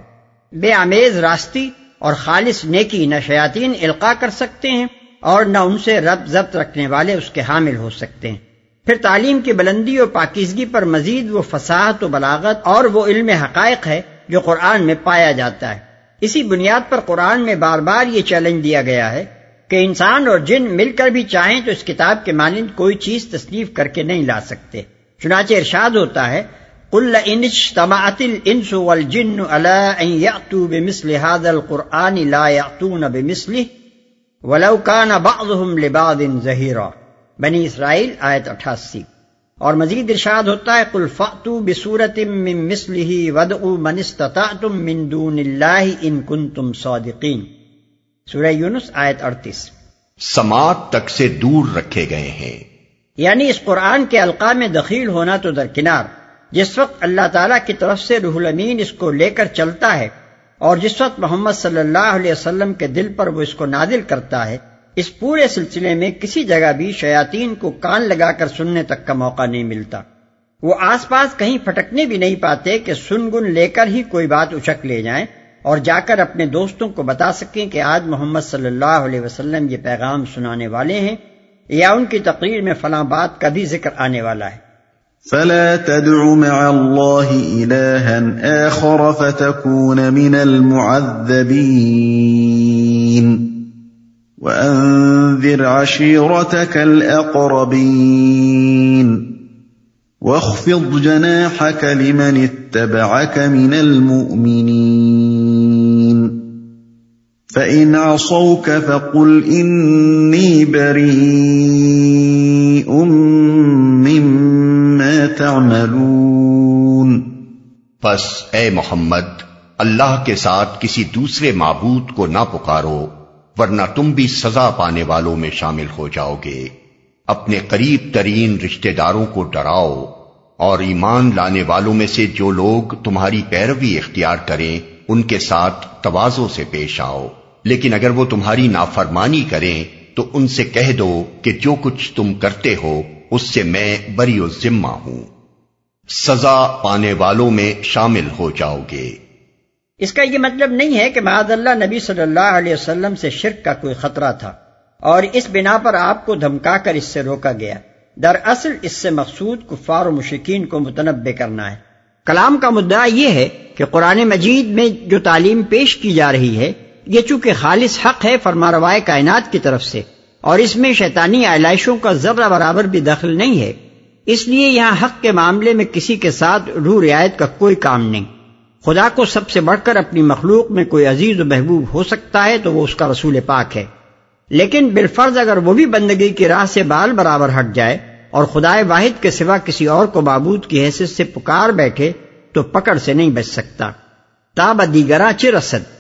بے آمیز راستی اور خالص نیکی نہ شیاطین القا کر سکتے ہیں اور نہ ان سے رب ضبط رکھنے والے اس کے حامل ہو سکتے ہیں۔ پھر تعلیم کی بلندی اور پاکیزگی پر مزید وہ فساحت و بلاغت اور وہ علم حقائق ہے جو قرآن میں پایا جاتا ہے۔ اسی بنیاد پر قرآن میں بار بار یہ چیلنج دیا گیا ہے کہ انسان اور جن مل کر بھی چاہیں تو اس کتاب کے مانند کوئی چیز تصنیف کر کے نہیں لا سکتے۔ چنانچہ ارشاد ہوتا ہے بنی اسرائیل، آیت اٹھاسی۔ اور مزید ارشاد ہوتا ہے کل فاتو بسورت ود من استطعتم من دون اللہ ان کنتم صادقین۔ سورہ یونس آیت اڑتیس۔ سماعت تک سے دور رکھے گئے ہیں۔ یعنی اس قرآن کے القاع میں دخیل ہونا تو درکنار۔ جس وقت اللہ تعالیٰ کی طرف سے روح الامین اس کو لے کر چلتا ہے اور جس وقت محمد صلی اللہ علیہ وسلم کے دل پر وہ اس کو نادل کرتا ہے اس پورے سلسلے میں کسی جگہ بھی شیاطین کو کان لگا کر سننے تک کا موقع نہیں ملتا۔ وہ آس پاس کہیں پھٹکنے بھی نہیں پاتے کہ سن گن لے کر ہی کوئی بات اچک لے جائیں۔ اور جا کر اپنے دوستوں کو بتا سکیں کہ آج محمد صلی اللہ علیہ وسلم یہ پیغام سنانے والے ہیں یا ان کی تقریر میں فلاں بات کا بھی ذکر آنے والا ہے۔ فلا تدع مع الله إلها آخر فتكون من المعذبين وأنذر عشيرتك الأقربين واخفض جناحك لمن اتبعك من المؤمنين فإن عصوك فقل إني بريء مما تعملون پس اے محمد، اللہ کے ساتھ کسی دوسرے معبود کو نہ پکارو، ورنہ تم بھی سزا پانے والوں میں شامل ہو جاؤ گے۔ اپنے قریب ترین رشتہ داروں کو ڈراؤ اور ایمان لانے والوں میں سے جو لوگ تمہاری پیروی اختیار کریں، ان کے ساتھ توازوں سے پیش آؤ۔ لیکن اگر وہ تمہاری نافرمانی کریں، تو ان سے کہہ دو کہ جو کچھ تم کرتے ہو، اس سے میں بری و ذمہ ہوں۔ سزا پانے والوں میں شامل ہو جاؤ گے۔ اس کا یہ مطلب نہیں ہے کہ معاذ اللہ نبی صلی اللہ علیہ وسلم سے شرک کا کوئی خطرہ تھا، اور اس بنا پر آپ کو دھمکا کر اس سے روکا گیا۔ دراصل اس سے مقصود کفار و مشکین کو متنبع کرنا ہے۔ کلام کا مدعا یہ ہے کہ قرآن مجید میں جو تعلیم پیش کی جا رہی ہے یہ چونکہ خالص حق ہے فرما روائے کائنات کی طرف سے، اور اس میں شیطانی آلائشوں کا ذرہ برابر بھی دخل نہیں ہے۔ اس لیے یہاں حق کے معاملے میں کسی کے ساتھ روح رعایت کا کوئی کام نہیں۔ خدا کو سب سے بڑھ کر اپنی مخلوق میں کوئی عزیز و محبوب ہو سکتا ہے تو وہ اس کا رسول پاک ہے۔ لیکن بالفرض اگر وہ بھی بندگی کی راہ سے بال برابر ہٹ جائے اور خدائے واحد کے سوا کسی اور کو معبود کی حیثیت سے پکار بیٹھے تو پکڑ سے نہیں بچ سکتا۔ تاب دیگرا چرسد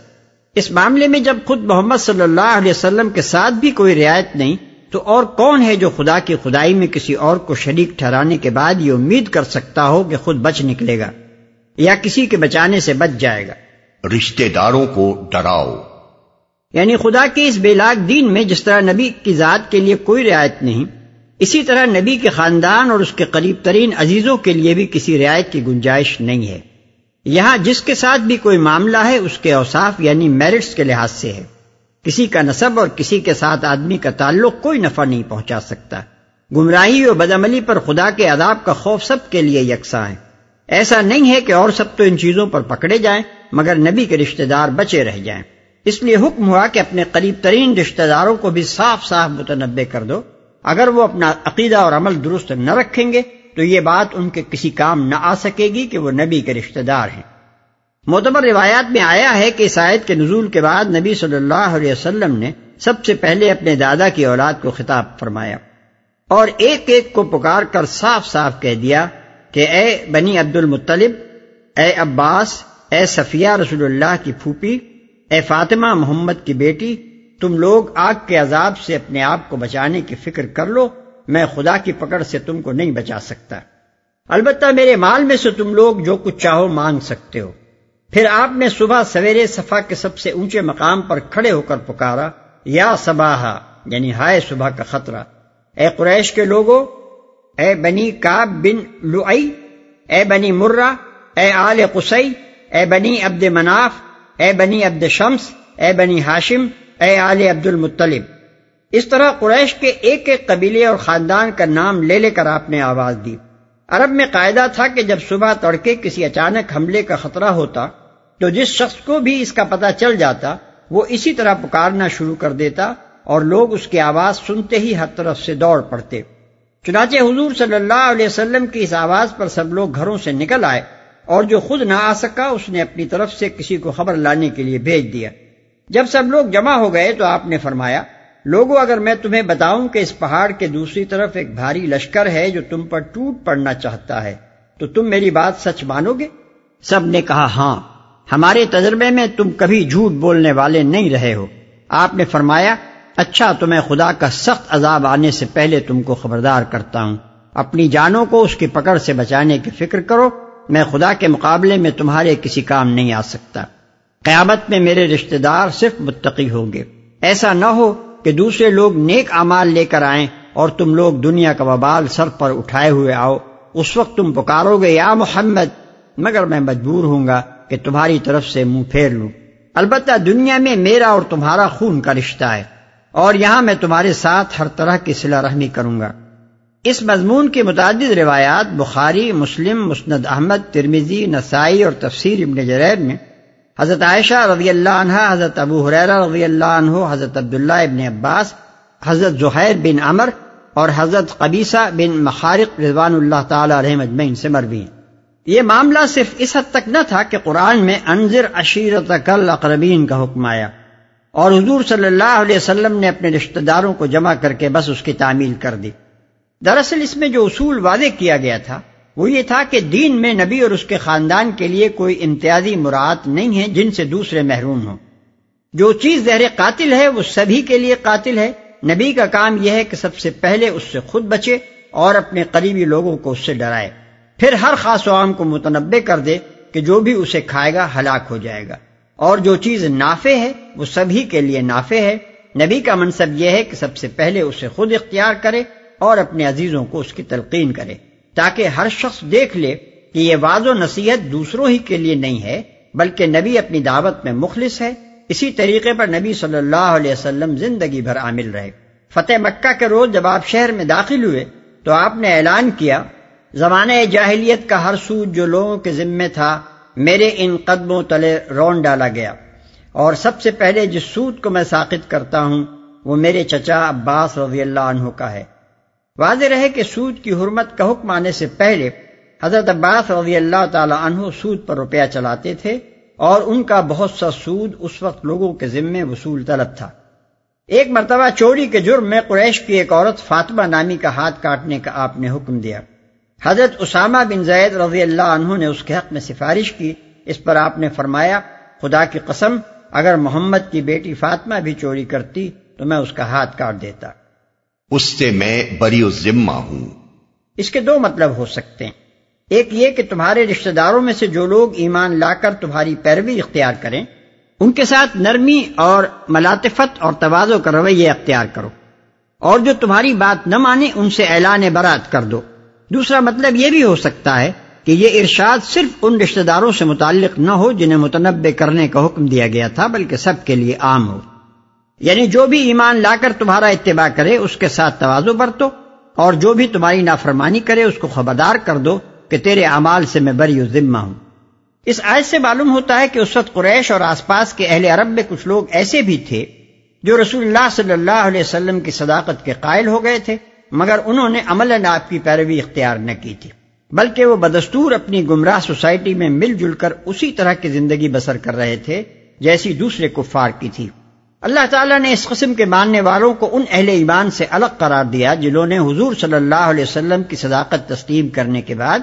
اس معاملے میں جب خود محمد صلی اللہ علیہ وسلم کے ساتھ بھی کوئی رعایت نہیں تو اور کون ہے جو خدا کی خدائی میں کسی اور کو شریک ٹھہرانے کے بعد یہ امید کر سکتا ہو کہ خود بچ نکلے گا یا کسی کے بچانے سے بچ جائے گا؟ رشتے داروں کو ڈراؤ۔ یعنی خدا کے اس بے لاک دین میں جس طرح نبی کی ذات کے لیے کوئی رعایت نہیں اسی طرح نبی کے خاندان اور اس کے قریب ترین عزیزوں کے لیے بھی کسی رعایت کی گنجائش نہیں ہے۔ یہاں جس کے ساتھ بھی کوئی معاملہ ہے، اس کے اوصاف یعنی میرٹس کے لحاظ سے ہے۔ کسی کا نصب اور کسی کے ساتھ آدمی کا تعلق کوئی نفع نہیں پہنچا سکتا۔ گمراہی اور بدعملی پر خدا کے عذاب کا خوف سب کے لیے یکساں ہے۔ ایسا نہیں ہے کہ اور سب تو ان چیزوں پر پکڑے جائیں، مگر نبی کے رشتہ دار بچے رہ جائیں۔ اس لیے حکم ہوا کہ اپنے قریب ترین رشتہ داروں کو بھی صاف صاف متنوع کر دو۔ اگر وہ اپنا عقیدہ اور عمل درست نہ رکھیں گے تو یہ بات ان کے کسی کام نہ آ سکے گی کہ وہ نبی کے رشتہ دار ہیں۔ معتبر روایات میں آیا ہے کہ اس آیت کے نزول کے بعد نبی صلی اللہ علیہ وسلم نے سب سے پہلے اپنے دادا کی اولاد کو خطاب فرمایا اور ایک ایک کو پکار کر صاف صاف کہہ دیا کہ اے بنی عبد المطلب اے عباس، اے صفیہ رسول اللہ کی پھوپھی، اے فاطمہ محمد کی بیٹی، تم لوگ آگ کے عذاب سے اپنے آپ کو بچانے کی فکر کر لو۔ میں خدا کی پکڑ سے تم کو نہیں بچا سکتا۔ البتہ میرے مال میں سے تم لوگ جو کچھ چاہو مانگ سکتے ہو۔ پھر آپ نے صبح سویرے صفا کے سب سے اونچے مقام پر کھڑے ہو کر پکارا، یا صباہا یعنی ہائے صبح کا خطرہ۔ اے قریش کے لوگوں اے بنی کاب بن لوئی اے بنی مرہ، اے آل قسئی اے بنی عبد مناف، اے بنی عبد شمس، اے بنی ہاشم، اے آل عبد المطلب۔ اس طرح قریش کے ایک ایک قبیلے اور خاندان کا نام لے لے کر آپ نے آواز دی۔ عرب میں قاعدہ تھا کہ جب صبح تڑکے کسی اچانک حملے کا خطرہ ہوتا، تو جس شخص کو بھی اس کا پتہ چل جاتا، وہ اسی طرح پکارنا شروع کر دیتا اور لوگ اس کی آواز سنتے ہی ہر طرف سے دوڑ پڑتے۔ چنانچہ حضور صلی اللہ علیہ وسلم کی اس آواز پر سب لوگ گھروں سے نکل آئے اور جو خود نہ آ سکا، اس نے اپنی طرف سے کسی کو خبر لانے کے لیے بھیج دیا۔ جب سب لوگ جمع ہو گئے تو آپ نے فرمایا لوگوں اگر میں تمہیں بتاؤں کہ اس پہاڑ کے دوسری طرف ایک بھاری لشکر ہے جو تم پر ٹوٹ پڑنا چاہتا ہے، تو تم میری بات سچ مانو گے؟ سب نے کہا ہاں ہمارے تجربے میں تم کبھی جھوٹ بولنے والے نہیں رہے ہو۔ آپ نے فرمایا اچھا تو میں خدا کا سخت عذاب آنے سے پہلے تم کو خبردار کرتا ہوں۔ اپنی جانوں کو اس کی پکڑ سے بچانے کی فکر کرو، میں خدا کے مقابلے میں تمہارے کسی کام نہیں آ سکتا۔ قیامت میں میرے رشتہ دار صرف متقی ہوں گے۔ ایسا نہ ہو کہ دوسرے لوگ نیک امال لے کر آئیں اور تم لوگ دنیا کا وبال سر پر اٹھائے ہوئے آؤ۔ اس وقت تم پکارو گے، یا محمد، مگر میں مجبور ہوں گا کہ تمہاری طرف سے منہ پھیر لوں۔ البتہ دنیا میں میرا اور تمہارا خون کا رشتہ ہے، اور یہاں میں تمہارے ساتھ ہر طرح کی صلح رحمی کروں گا۔ اس مضمون کی متعدد روایات بخاری، مسلم، مسند احمد ترمیزی نسائی اور تفسیر ابن جریر میں حضرت عائشہ رضی اللہ عنہ، حضرت ابو حریرہ رضی اللہ عنہ، حضرت عبداللہ ابن عباس، حضرت زہیر بن عمر اور حضرت قبیصہ بن مخارق رضوان اللہ تعالی علیہ مجمعین سے مروی ہیں۔ یہ معاملہ صرف اس حد تک نہ تھا کہ قرآن میں انضر عشیرت کل اقربین کا حکم آیا اور حضور صلی اللہ علیہ وسلم نے اپنے رشتہ داروں کو جمع کر کے بس اس کی تعمیل کر دی۔ دراصل اس میں جو اصول واضح کیا گیا تھا وہ یہ تھا کہ دین میں نبی اور اس کے خاندان کے لیے کوئی امتیازی مراد نہیں ہے جن سے دوسرے محروم ہوں۔ جو چیز زہر قاتل ہے وہ سبھی کے لیے قاتل ہے۔ نبی کا کام یہ ہے کہ سب سے پہلے اس سے خود بچے اور اپنے قریبی لوگوں کو اس سے ڈرائے۔ پھر ہر خاص و عام کو متنوع کر دے کہ جو بھی اسے کھائے گا ہلاک ہو جائے گا۔ اور جو چیز نافع ہے وہ سبھی کے لیے نافع ہے۔ نبی کا منصب یہ ہے کہ سب سے پہلے اسے خود اختیار کرے اور اپنے عزیزوں کو اس کی تلقین کرے۔ تاکہ ہر شخص دیکھ لے کہ یہ واض و نصیحت دوسروں ہی کے لیے نہیں ہے، بلکہ نبی اپنی دعوت میں مخلص ہے۔ اسی طریقے پر نبی صلی اللہ علیہ وسلم زندگی بھر عامل رہے۔ فتح مکہ کے روز جب آپ شہر میں داخل ہوئے تو آپ نے اعلان کیا، زمانہ جاہلیت کا ہر سود جو لوگوں کے ذمے تھا، میرے ان قدموں تلے رون ڈالا گیا۔ اور سب سے پہلے جس سود کو میں ساقت کرتا ہوں، وہ میرے چچا عباس رضی اللہ عنہ کا ہے۔ واضح رہے کہ سود کی حرمت کا حکم آنے سے پہلے حضرت عباس رضی اللہ تعالی عنہ سود پر روپیہ چلاتے تھے اور ان کا بہت سا سود اس وقت لوگوں کے ذمے وصول طلب تھا۔ ایک مرتبہ چوری کے جرم میں قریش کی ایک عورت فاطمہ نامی کا ہاتھ کاٹنے کا آپ نے حکم دیا۔ حضرت اسامہ بن زید رضی اللہ عنہ نے اس کے حق میں سفارش کی۔ اس پر آپ نے فرمایا، خدا کی قسم، اگر محمد کی بیٹی فاطمہ بھی چوری کرتی تو میں اس کا ہاتھ کاٹ دیتا۔ اس سے میں بری ذمہ ہوں۔ اس کے دو مطلب ہو سکتے ہیں۔ ایک یہ کہ تمہارے رشتہ داروں میں سے جو لوگ ایمان لا کر تمہاری پیروی اختیار کریں، ان کے ساتھ نرمی اور ملاطفت اور توازو کا رویہ اختیار کرو۔ اور جو تمہاری بات نہ مانے، ان سے اعلان برات کر دو۔ دوسرا مطلب یہ بھی ہو سکتا ہے کہ یہ ارشاد صرف ان رشتہ داروں سے متعلق نہ ہو جنہیں متنوع کرنے کا حکم دیا گیا تھا، بلکہ سب کے لیے عام ہو۔ یعنی جو بھی ایمان لا کر تمہارا اتباع کرے، اس کے ساتھ توازو برتو، اور جو بھی تمہاری نافرمانی کرے، اس کو خبردار کر دو کہ تیرے اعمال سے میں بری ذمہ ہوں۔ اس آیت سے معلوم ہوتا ہے کہ اس وقت قریش اور آس پاس کے اہل عرب میں کچھ لوگ ایسے بھی تھے جو رسول اللہ صلی اللہ علیہ وسلم کی صداقت کے قائل ہو گئے تھے، مگر انہوں نے عمل آپ کی پیروی اختیار نہ کی تھی، بلکہ وہ بدستور اپنی گمراہ سوسائٹی میں مل جل کر اسی طرح کی زندگی بسر کر رہے تھے جیسی دوسرے کفار کی تھی۔ اللہ تعالیٰ نے اس قسم کے ماننے والوں کو ان اہل ایمان سے الگ قرار دیا جنہوں نے حضور صلی اللہ علیہ وسلم کی صداقت تسلیم کرنے کے بعد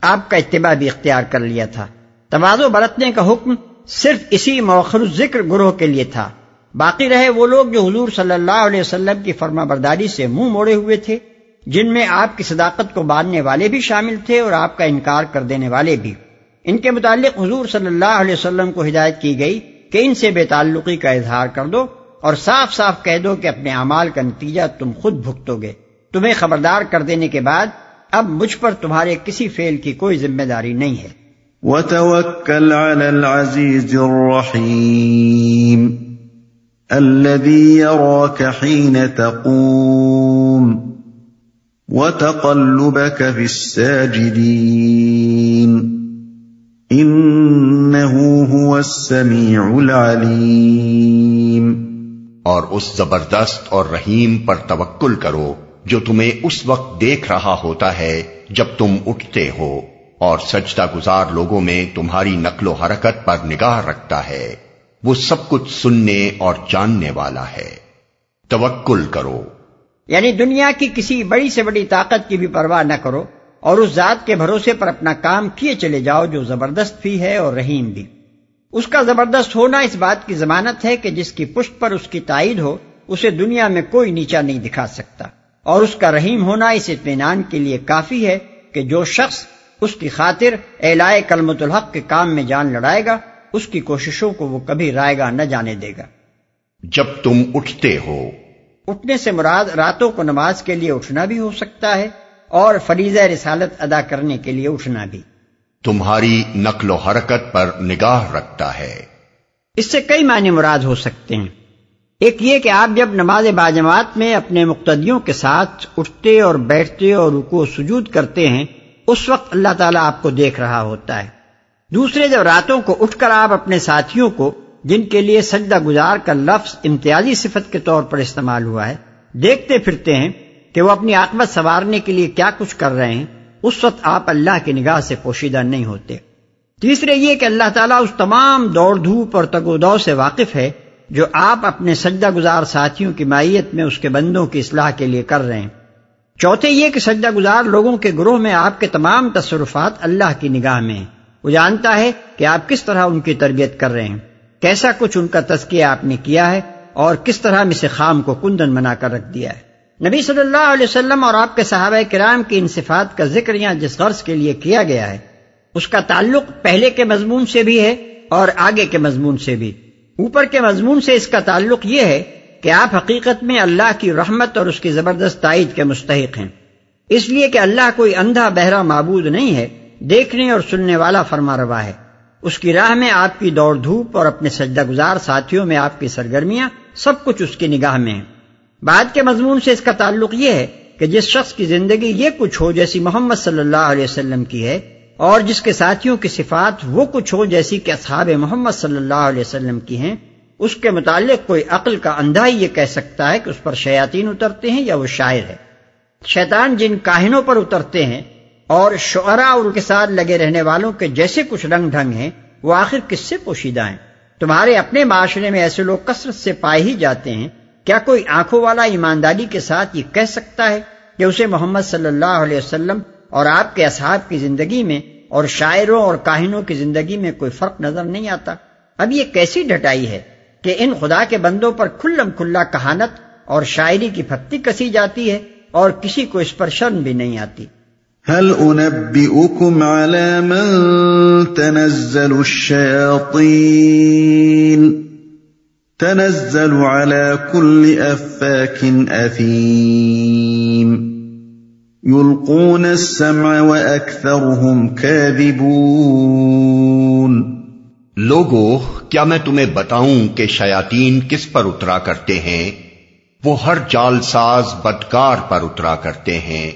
آپ کا اتباع بھی اختیار کر لیا تھا۔ توازو برتنے کا حکم صرف اسی موخر ذکر گروہ کے لیے تھا۔ باقی رہے وہ لوگ جو حضور صلی اللہ علیہ وسلم کی فرما برداری سے منہ موڑے ہوئے تھے، جن میں آپ کی صداقت کو باندھنے والے بھی شامل تھے اور آپ کا انکار کر دینے والے بھی۔ ان کے متعلق حضور صلی اللہ علیہ وسلم کو ہدایت کی گئی کہ ان سے بے تعلقی کا اظہار کر دو اور صاف صاف کہہ دو کہ اپنے اعمال کا نتیجہ تم خود بھگتو گے۔ تمہیں خبردار کر دینے کے بعد اب مجھ پر تمہارے کسی فیل کی کوئی ذمہ داری نہیں ہے۔ وَتَوَكَّلْ عَلَى الْعَزِيزِ الرَّحِيمِ الَّذِي يَرَاكَ حِينَ تَقُومُ وَتَقَلُّبَكَ فِي السَّاجِدِينَ هو السمیع العلیم اور اس زبردست اور رحیم پر توکل کرو جو تمہیں اس وقت دیکھ رہا ہوتا ہے جب تم اٹھتے ہو اور سجدہ گزار لوگوں میں تمہاری نقل و حرکت پر نگاہ رکھتا ہے۔ وہ سب کچھ سننے اور جاننے والا ہے۔ توکل کرو۔ یعنی دنیا کی کسی بڑی سے بڑی طاقت کی بھی پرواہ نہ کرو۔ اور اس ذات کے بھروسے پر اپنا کام کیے چلے جاؤ جو زبردست بھی ہے اور رحیم بھی۔ اس کا زبردست ہونا اس بات کی ضمانت ہے کہ جس کی پشت پر اس کی تائید ہو اسے دنیا میں کوئی نیچا نہیں دکھا سکتا۔ اور اس کا رحیم ہونا اس اطمینان کے لیے کافی ہے کہ جو شخص اس کی خاطر اعلائے کلمت الحق کے کام میں جان لڑائے گا اس کی کوششوں کو وہ کبھی رائے گا نہ جانے دے گا۔ جب تم اٹھتے ہو۔ اٹھنے سے مراد راتوں کو نماز کے لیے اٹھنا بھی ہو سکتا ہے۔ اور فریضہ رسالت ادا کرنے کے لیے اٹھنا بھی۔ تمہاری نقل و حرکت پر نگاہ رکھتا ہے۔ اس سے کئی معنی مراد ہو سکتے ہیں۔ ایک یہ کہ آپ جب نماز باجماعت میں اپنے مقتدیوں کے ساتھ اٹھتے اور بیٹھتے اور رکو سجود کرتے ہیں اس وقت اللہ تعالیٰ آپ کو دیکھ رہا ہوتا ہے۔ دوسرے جب راتوں کو اٹھ کر آپ اپنے ساتھیوں کو جن کے لیے سجدہ گزار کا لفظ امتیازی صفت کے طور پر استعمال ہوا ہے دیکھتے پھرتے ہیں کہ وہ اپنی عاقبت سنوارنے کے لیے کیا کچھ کر رہے ہیں، اس وقت آپ اللہ کی نگاہ سے پوشیدہ نہیں ہوتے۔ تیسرے یہ کہ اللہ تعالیٰ اس تمام دوڑ دھوپ اور تگ و دو سے واقف ہے جو آپ اپنے سجدہ گزار ساتھیوں کی مائیت میں اس کے بندوں کی اصلاح کے لیے کر رہے ہیں۔ چوتھے یہ کہ سجدہ گزار لوگوں کے گروہ میں آپ کے تمام تصرفات اللہ کی نگاہ میں ہیں۔ وہ جانتا ہے کہ آپ کس طرح ان کی تربیت کر رہے ہیں۔ کیسا کچھ ان کا تذکیہ آپ نے کیا ہے اور کس طرح میں سے خام کو کندن بنا کر رکھ دیا ہے۔ نبی صلی اللہ علیہ وسلم اور آپ کے صحابہ کرام کی ان صفات کا ذکر یہاں جس غرض کے لیے کیا گیا ہے، اس کا تعلق پہلے کے مضمون سے بھی ہے اور آگے کے مضمون سے بھی۔ اوپر کے مضمون سے اس کا تعلق یہ ہے کہ آپ حقیقت میں اللہ کی رحمت اور اس کی زبردست تائید کے مستحق ہیں۔ اس لیے کہ اللہ کوئی اندھا، بہرا معبود نہیں ہے، دیکھنے اور سننے والا فرما روا ہے۔ اس کی راہ میں آپ کی دوڑ دھوپ اور اپنے سجدہ گزار ساتھیوں میں آپ کی سرگرمیاں سب کچھ اس کی نگاہ میں ہیں۔ بعد کے مضمون سے اس کا تعلق یہ ہے کہ جس شخص کی زندگی یہ کچھ ہو جیسی محمد صلی اللہ علیہ وسلم کی ہے اور جس کے ساتھیوں کی صفات وہ کچھ ہو جیسی کہ اصحاب محمد صلی اللہ علیہ وسلم کی ہیں، اس کے متعلق کوئی عقل کا اندھا ہی یہ کہہ سکتا ہے کہ اس پر شیاطین اترتے ہیں یا وہ شاعر ہے۔ شیطان جن کاہنوں پر اترتے ہیں اور شعرا اور ان کے ساتھ لگے رہنے والوں کے جیسے کچھ رنگ ڈھنگ ہیں، وہ آخر کس سے پوشیدہ ہیں؟ تمہارے اپنے معاشرے میں ایسے لوگ کثرت سے پائے ہی جاتے ہیں کیا کوئی آنکھوں والا ایمانداری کے ساتھ یہ کہہ سکتا ہے کہ اسے محمد صلی اللہ علیہ وسلم اور آپ کے اصحاب کی زندگی میں اور شاعروں اور کاہنوں کی زندگی میں کوئی فرق نظر نہیں آتا؟ اب یہ کیسی ڈٹائی ہے کہ ان خدا کے بندوں پر کھلم کھلا کہانت اور شاعری کی پھتی کسی جاتی ہے اور کسی کو اس پر شرم بھی نہیں آتی؟ هل انبئكم على من تنزل الشياطين؟ تنزل على كل افاك اثيم يلقون السمع واكثرهم كاذبون. لوگو، کیا میں تمہیں بتاؤں کہ شیاطین کس پر اترا کرتے ہیں؟ وہ ہر جال ساز بدکار پر اترا کرتے ہیں۔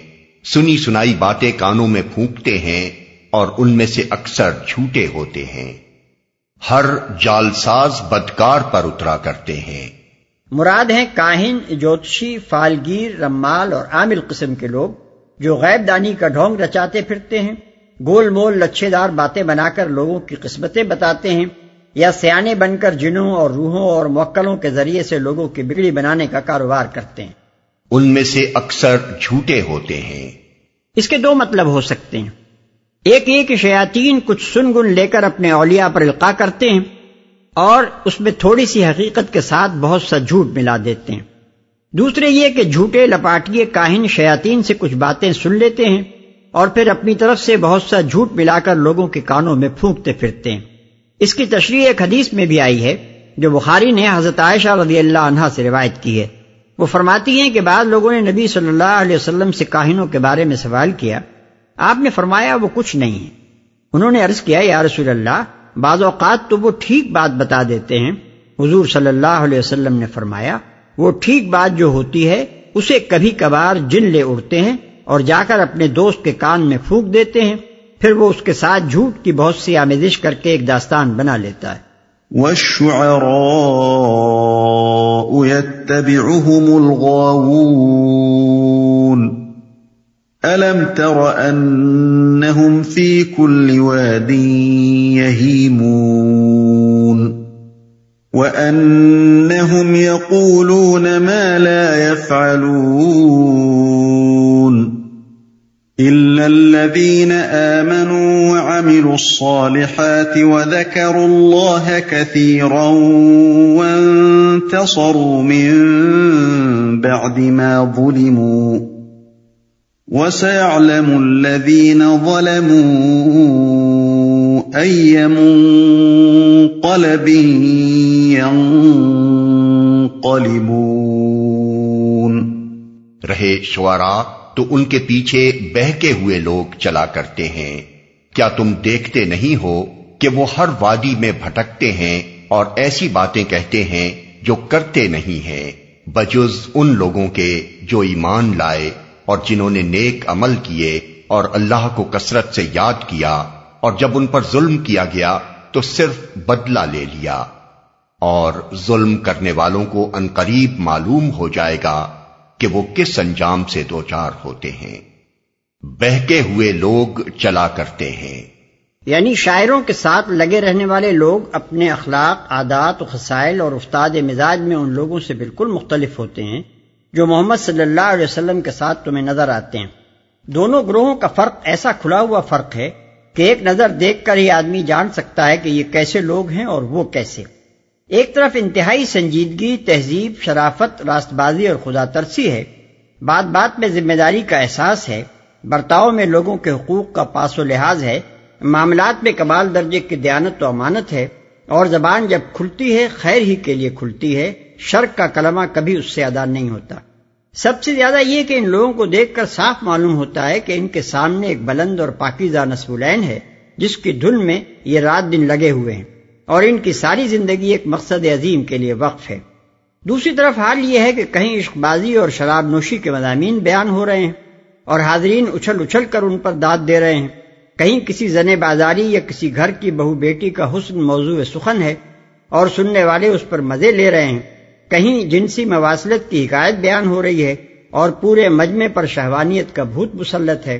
سنی سنائی باتیں کانوں میں پھونکتے ہیں اور ان میں سے اکثر جھوٹے ہوتے ہیں۔ ہر جال ساز بدکار پر اترا کرتے ہیں۔ مراد ہیں کاہن جوتشی فالگیر رمال اور عامل قسم کے لوگ جو غیب دانی کا ڈھونگ رچاتے پھرتے ہیں گول مول لچھے دار باتیں بنا کر لوگوں کی قسمتیں بتاتے ہیں یا سیانے بن کر جنوں اور روحوں اور موکلوں کے ذریعے سے لوگوں کی بگڑی بنانے کا کاروبار کرتے ہیں۔ ان میں سے اکثر جھوٹے ہوتے ہیں۔ اس کے دو مطلب ہو سکتے ہیں۔ ایک یہ کہ شیاطین کچھ سن گن لے کر اپنے اولیاء پر القاع کرتے ہیں اور اس میں تھوڑی سی حقیقت کے ساتھ بہت سا جھوٹ ملا دیتے ہیں۔ دوسرے یہ کہ جھوٹے لپاٹیے کاہن شیاطین سے کچھ باتیں سن لیتے ہیں اور پھر اپنی طرف سے بہت سا جھوٹ ملا کر لوگوں کے کانوں میں پھونکتے پھرتے ہیں۔ اس کی تشریح ایک حدیث میں بھی آئی ہے جو بخاری نے حضرت عائشہ رضی اللہ عنہ سے روایت کی ہے۔ وہ فرماتی ہیں کہ بعض لوگوں نے نبی صلی اللہ علیہ وسلم سے کاہنوں کے بارے میں سوال کیا آپ نے فرمایا وہ کچھ نہیں ہے۔ انہوں نے عرض کیا، یا رسول اللہ، بعض اوقات تو وہ ٹھیک بات بتا دیتے ہیں۔ حضور صلی اللہ علیہ وسلم نے فرمایا، وہ ٹھیک بات جو ہوتی ہے، اسے کبھی کبھار جن لے اڑتے ہیں اور جا کر اپنے دوست کے کان میں پھونک دیتے ہیں۔ پھر وہ اس کے ساتھ جھوٹ کی بہت سی آمیزش کر کے ایک داستان بنا لیتا ہے۔ يتبعهم الغاوون ألم تر أنهم في كل واد يهيمون وأنهم يقولون ما لا يفعلون إلا الذين آمنوا وعملوا الصالحات وذكروا الله كثيرا وانتصروا من بعد ما ظلموا وسيعلم الذين ظلموا أي منقلب ينقلبون۔ رہے شعراء تو ان کے پیچھے بہکے ہوئے لوگ چلا کرتے ہیں۔ کیا تم دیکھتے نہیں ہو کہ وہ ہر وادی میں بھٹکتے ہیں اور ایسی باتیں کہتے ہیں جو کرتے نہیں ہیں؟ بجز ان لوگوں کے جو ایمان لائے۔ اور جنہوں نے نیک عمل کیے اور اللہ کو کثرت سے یاد کیا اور جب ان پر ظلم کیا گیا تو صرف بدلہ لے لیا اور ظلم کرنے والوں کو انقریب معلوم ہو جائے گا کہ وہ کس انجام سے دوچار ہوتے ہیں۔ بہکے ہوئے لوگ چلا کرتے ہیں۔ یعنی شاعروں کے ساتھ لگے رہنے والے لوگ اپنے اخلاق، عادات و خسائل اور استاد مزاج میں ان لوگوں سے بالکل مختلف ہوتے ہیں۔ جو محمد صلی اللہ علیہ وسلم کے ساتھ تمہیں نظر آتے ہیں۔ دونوں گروہوں کا فرق ایسا کھلا ہوا فرق ہے کہ ایک نظر دیکھ کر ہی آدمی جان سکتا ہے کہ یہ کیسے لوگ ہیں اور وہ کیسے۔ ایک طرف انتہائی سنجیدگی، تہذیب، شرافت راست بازی اور خدا ترسی ہے۔ بات بات میں ذمہ داری کا احساس ہے۔ برتاؤ میں لوگوں کے حقوق کا پاس و لحاظ ہے۔ معاملات میں کمال درجے کی دیانت و امانت ہے۔ اور زبان جب کھلتی ہے، خیر ہی کے لیے کھلتی ہے۔ شرک کا کلمہ کبھی اس سے ادا نہیں ہوتا۔ سب سے زیادہ یہ کہ ان لوگوں کو دیکھ کر صاف معلوم ہوتا ہے کہ ان کے سامنے ایک بلند اور پاکیزہ نصب العین ہے، جس کی دھن میں یہ رات دن لگے ہوئے ہیں۔ اور ان کی ساری زندگی ایک مقصد عظیم کے لیے وقف ہے۔ دوسری طرف حال یہ ہے کہ کہیں عشق بازی اور شراب نوشی کے مضامین بیان ہو رہے ہیں اور حاضرین اچھل اچھل کر ان پر داد دے رہے ہیں۔ کہیں کسی زن بازاری یا کسی گھر کی بہو بیٹی کا حسن موضوع سخن ہے اور سننے والے اس پر مزے لے رہے ہیں۔ کہیں جنسی مواصلت کی حکایت بیان ہو رہی ہے اور پورے مجمے پر شہوانیت کا بھوت مسلط ہے۔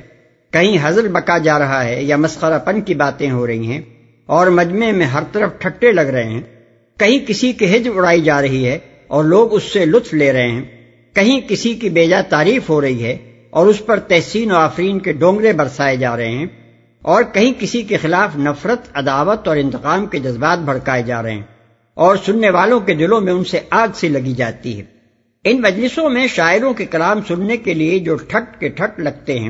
کہیں حضل بکا جا رہا ہے یا مسخرہ پن کی باتیں ہو رہی ہیں اور مجمع میں ہر طرف ٹھٹے لگ رہے ہیں۔ کہیں کسی کی ہج اڑائی جا رہی ہے اور لوگ اس سے لطف لے رہے ہیں۔ کہیں کسی کی بیجا تعریف ہو رہی ہے اور اس پر تحسین و آفرین کے ڈونگرے برسائے جا رہے ہیں۔ اور کہیں کسی کے خلاف نفرت، عداوت اور انتقام کے جذبات بھڑکائے جا رہے ہیں۔ اور سننے والوں کے دلوں میں ان سے آگ سے لگی جاتی ہے۔ ان مجلسوں میں شاعروں کے کلام سننے کے لیے جو ٹھٹ کے ٹھٹ لگتے ہیں